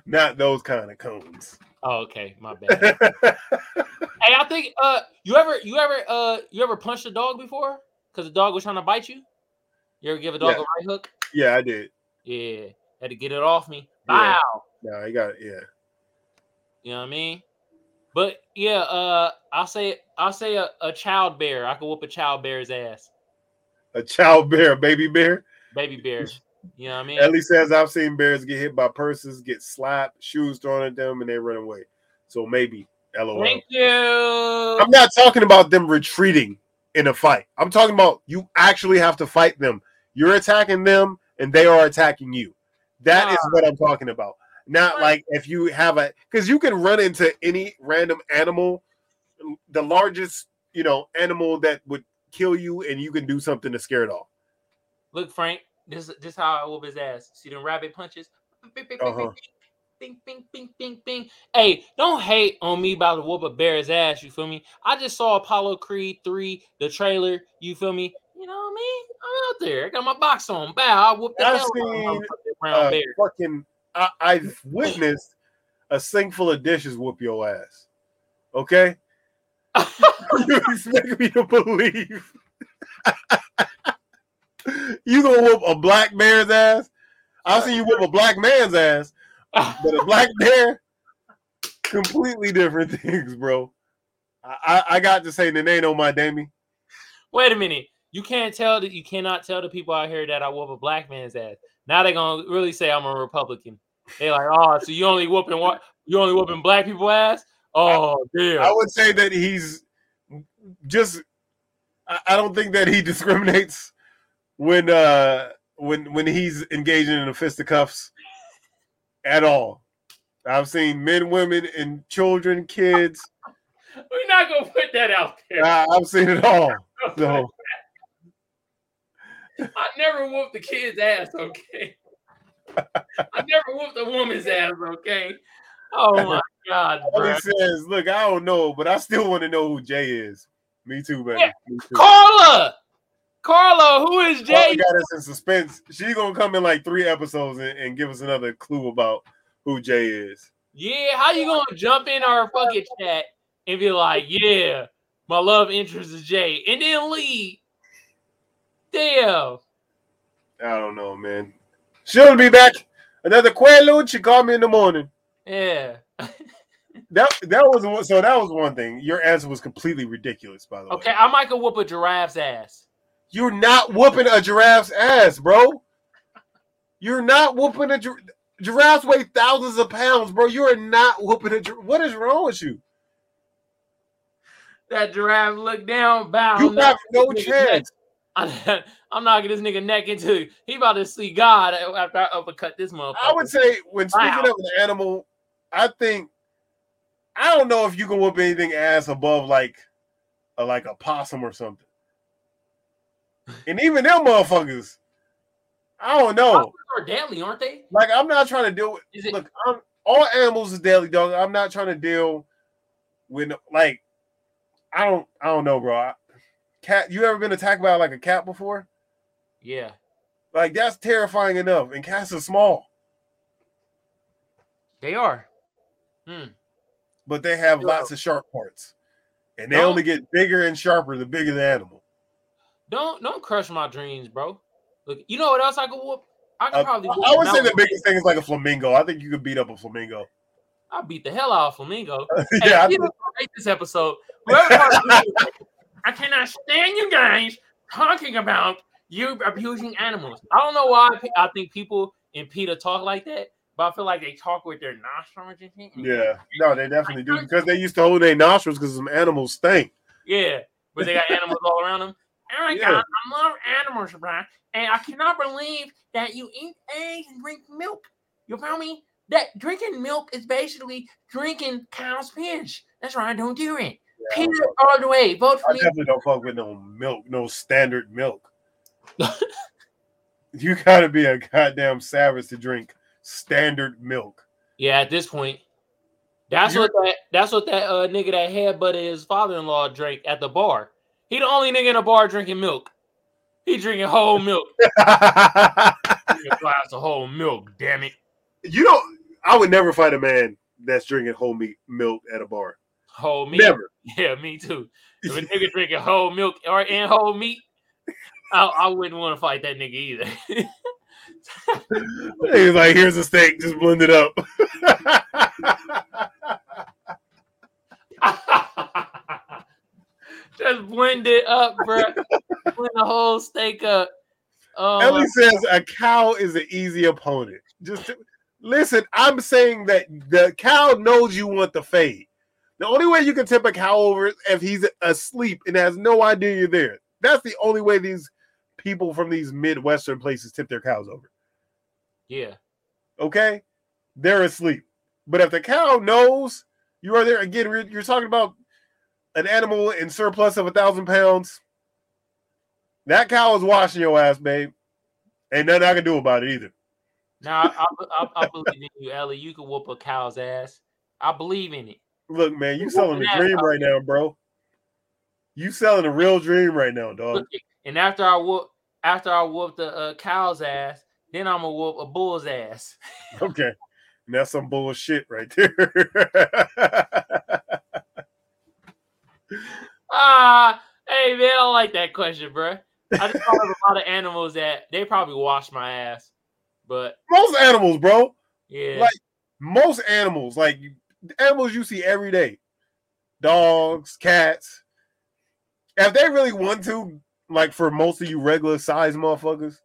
Not those kind of coons. Oh, okay, my bad. *laughs* hey, I think uh you ever you ever uh you ever punched a dog before? Because the dog was trying to bite you? You ever give a dog Yeah. a right hook? yeah, I did. Yeah. Had to get it off me. Yeah. Wow. No, I got it. Yeah. You know what I mean? But yeah, uh I'll say I'll say a, a child bear. I could whoop a child bear's ass. A child bear, a baby bear. Baby bear. You know what I mean? At least as I've seen bears get hit by purses, get slapped, shoes thrown at them, and they run away. So maybe, lol. Thank you. I'm not talking about them retreating in a fight. I'm talking about you actually have to fight them. You're attacking them and they are attacking you. That is Ah. what I'm talking about. Not like if you have a because you can run into any random animal, the largest, you know, animal that would kill you, and you can do something to scare it off. Look, Frank, this this how I whoop his ass. See them rabbit punches? Uh-huh. Bing, bing, bing, bing, bing. Hey, don't hate on me about to whoop a bear's ass. You feel me? I just saw Apollo Creed 3, the trailer. You feel me? You know what I mean? I'm out there. I got my box on. Bow. I whoop the I've hell out of seen, them brown Uh, bear. fucking, I, I've *laughs* witnessed a sink full of dishes whoop your ass. Okay, you *laughs* *laughs* expect me to believe you gonna whoop a black bear's ass? I've seen you whoop a black man's ass, but a black bear, completely different *laughs* things, bro. I, I, I got to say the name on my Damie. Wait a minute. You can't tell that you cannot tell the people out here that I whoop a black man's ass. Now they're gonna really say I'm a Republican. They like, oh, so you only whooping what? You only whooping black people ass? Oh, I damn. I would say that he's just. I, I don't think that he *laughs* discriminates when uh when when he's engaging in the fisticuffs at all. I've seen men, women, and children, kids. We're not gonna put that out there. I, I've seen it all. *laughs* So I never whooped the kid's ass, okay? I never whooped a woman's ass, okay? Oh my god, bro. he says, "Look, I don't know, but I still want to know who Jay is." Me too, baby. Yeah. Me too. Carla! Carla, who is Jay? got us in suspense. She's gonna come in like three episodes and, and give us another clue about who Jay is. Yeah, how you gonna jump in our fucking chat and be like, yeah, my love interest is Jay, and then leave? Damn. I don't know, man. She'll be back. Another Quaalude. She called me in the morning. Yeah. *laughs* That that was so. That was one thing. Your answer was completely ridiculous, by the way. Okay, I might go whoop a giraffe's ass. You're not whooping a giraffe's ass, bro. You're not whooping a gi- giraffes weigh thousands of pounds, bro. You are not whooping a. gi- What is wrong with you? That giraffe look down, bow. You have no this nigga neck. chance. *laughs* I'm, I'm knocking this nigga neck into. He about to see God after I uppercut this motherfucker. I would say when speaking Wow. of an animal, I think I don't know if you can whoop anything ass above like a, like a possum or something. And even them motherfuckers, I don't know. Are deadly, aren't they? Like I'm not trying to deal with Is it? look, I'm all animals is deadly, dog. I'm not trying to deal with like I don't I don't know, bro. I, cat, you ever been attacked by like a cat before? Yeah. Like that's terrifying enough. And cats are small, They are. Hmm. but they have lots of sharp parts. And they Don't- only get bigger and sharper the bigger the animal. Don't don't crush my dreams, bro. Look, you know what else I could whoop? I could Uh, probably. I a would say the biggest thing is like a flamingo. I think you could beat up a flamingo. I beat the hell out of flamingo. *laughs* yeah, I Hey, you know, this episode. I cannot stand you guys talking about you abusing animals. I don't know why I think people in PETA talk like that, but I feel like they talk with their nostrils and shit. yeah. No, they definitely do because they used to hold their nostrils because some animals stink. Yeah, but they got *laughs* animals all around them. Oh my Yeah. god, I love animals, Brian. And I cannot believe that you eat eggs and drink milk. You feel me? That drinking milk is basically drinking cow's piss. That's why I don't do it. Yeah, I all the way. Vote for I me. definitely don't fuck with no milk, no standard milk. *laughs* you gotta be a goddamn savage to drink standard milk. Yeah, at this point, that's You're- what that that's what that uh, nigga that headbutted his father-in-law drank at the bar. He the only nigga in the bar drinking milk. He drinking whole milk. *laughs* Drinking a glass of whole milk. Damn it, you don't. I would never fight a man that's drinking whole meat milk at a bar. whole meat. Never. Yeah, me too. If a nigga drinking whole milk or and whole meat, I, I wouldn't want to fight that nigga either. *laughs* He's like, here's a steak, just blend it up. *laughs* Just blend it up, bro. blend the whole steak up. Oh, Ellie says a cow is an easy opponent. Just to- listen, I'm saying that the cow knows you want the fade. The only way you can tip a cow over is if he's asleep and has no idea you're there. That's the only way these people from these midwestern places tip their cows over. yeah. Okay, they're asleep. But if the cow knows you are there again, you're talking about an animal in surplus of a thousand pounds. That cow is washing your ass, babe. Ain't nothing I can do about it either. Now I, I, I, believe in you, Ellie. You can whoop a cow's ass. I believe in it. Look, man, you selling the dream right now, bro. You selling a real dream right now, dog. And after I whoop, after I whoop the uh, cow's ass, then I'm gonna whoop a bull's ass. *laughs* Okay. And that's some bullshit right there. *laughs* Ah, hey man, I don't like that question, bro. I just thought of a lot of animals that they probably wash my ass, but most animals, bro. yeah, Like most animals, like animals you see every day. Dogs, cats. If they really want to, like for most of you regular size motherfuckers,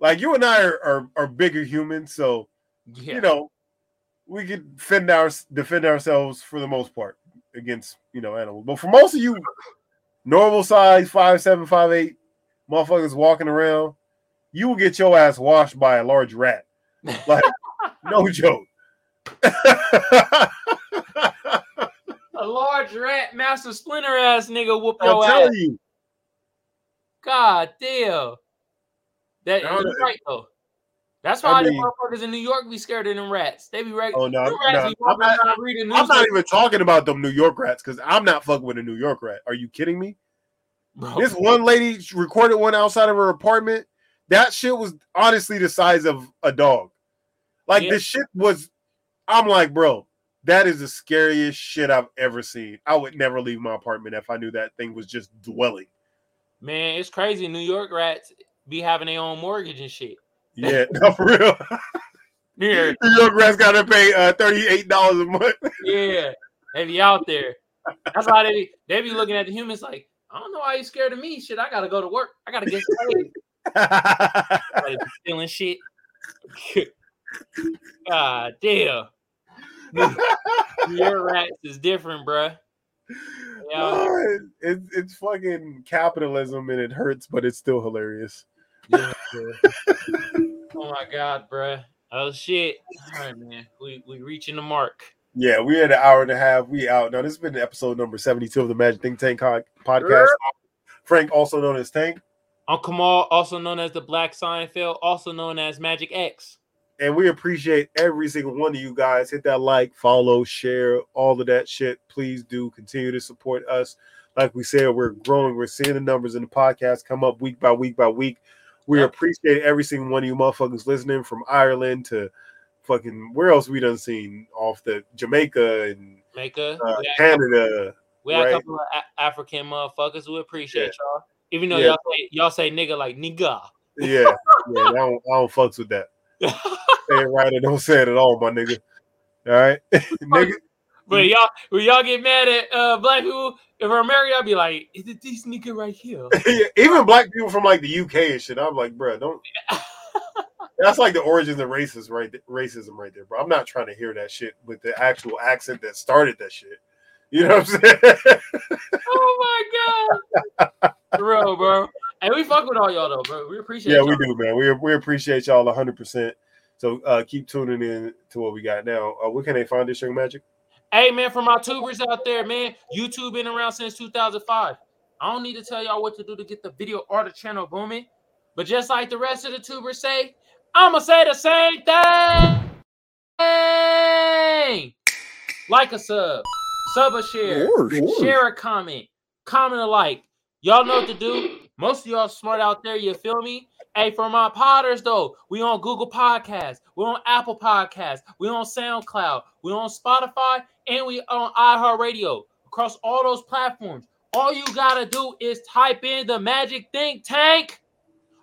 like you and I are, are, are bigger humans, so yeah. you know, we could defend our defend ourselves for the most part against you know animals. But for most of you, normal size five seven five eight motherfuckers walking around, you will get your ass washed by a large rat. *laughs* Like no joke. a large rat, master splinter ass nigga whoop I'm your ass. telling you, God damn. That No, you're that- right though. That's I why the mean- motherfuckers in New York be scared of them rats. They be right. Oh no, no, I'm not- I'm not even talking about them New York rats because I'm not fucking with a New York rat. Are you kidding me? bro. This one lady recorded one outside of her apartment. That shit was honestly the size of a dog. Like Yeah. the shit was. I'm like, bro, that is the scariest shit I've ever seen. I would never leave my apartment if I knew that thing was just dwelling. Man, it's crazy. New York rats be having their own mortgage and shit. Yeah, *laughs* no, for real. Yeah, *laughs* New York rats got to pay uh, thirty-eight dollars a month. yeah. They be out there. That's why they be they be looking at the humans like, I don't know why you scared of me. Shit, I gotta go to work. I gotta get paid. *laughs* Stealing shit. God damn. York rats is different, bruh. Yeah. Oh, it, it's fucking capitalism and it hurts, but it's still hilarious. Yeah, *laughs* oh my god, bruh. Oh shit. All right, man. We we reaching the mark. Yeah, we had an hour and a half. We out. Now, this has been episode number 72 of the Magic Think Tank co- podcast. Frank, also known as Tank. I'm Kamal, also known as the Black Seinfeld, also known as Magic X. And we appreciate every single one of you guys. Hit that like, follow, share, all of that shit. Please do continue to support us. Like we said, we're growing. We're seeing the numbers in the podcast come up week by week by week. We Yep. appreciate every single one of you motherfuckers listening from Ireland to fucking where else we done seen off the Jamaica and Maker. uh, we Canada. we had right. a couple of A- African motherfuckers. We appreciate y'all. Even though Yeah. y'all say y'all say nigga like nigga. Yeah, yeah, I don't, I don't fucks with that. *laughs* Say it right or don't say it at all, my nigga. All right, *laughs* nigga. But y'all when y'all get mad at uh black people, if I'm married, I'll be like, is it this nigga right here? *laughs* Even black people from like the UK and shit. I'm like, bro, don't. *laughs* That's like the origins of racism, right? th- Racism, right there, bro. I'm not trying to hear that shit with the actual accent that started that shit. You know what I'm saying? oh my god. bro, bro. And we fuck with all y'all though, bro. We appreciate yeah, y'all. we do, man. We we appreciate y'all 100. percent So uh keep tuning in to what we got now. Uh, where can they find this young magic? Hey man, for my tubers out there, man, YouTube been around since 2005. I don't need to tell y'all what to do to get the video or the channel booming, but just like the rest of the tubers say, I'ma say the same thing. Like a sub, sub a share, share a comment, comment a like. Y'all know what to do. Most of y'all smart out there, you feel me? Hey, for my potters though, we on Google Podcasts, we on Apple Podcasts, we on SoundCloud, we on Spotify, and we on iHeartRadio. Across all those platforms, all you gotta do is type in the Magic Think Tank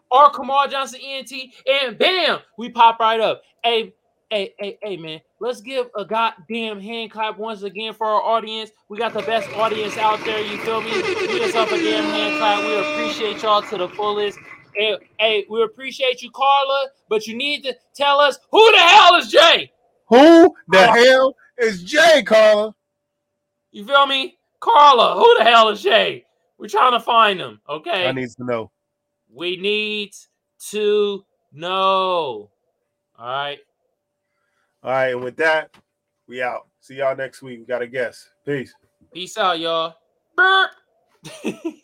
or Kamal Johnson ENT, and bam, we pop right up. Hey, hey, hey, hey, man, let's give a goddamn hand clap once again for our audience. We got the best audience out there. You feel me? Give us up a damn hand clap. We appreciate y'all to the fullest. Hey, hey, we appreciate you, Carla, but you need to tell us who the hell is Jay. Who the hell is Jay, Carla? You feel me, Carla? Who the hell is Jay? We're trying to find him. Okay, I need to know. we need to know. All right. All right, and with that, we out. See y'all next week. We got a guest. Peace. Peace out, y'all. *laughs*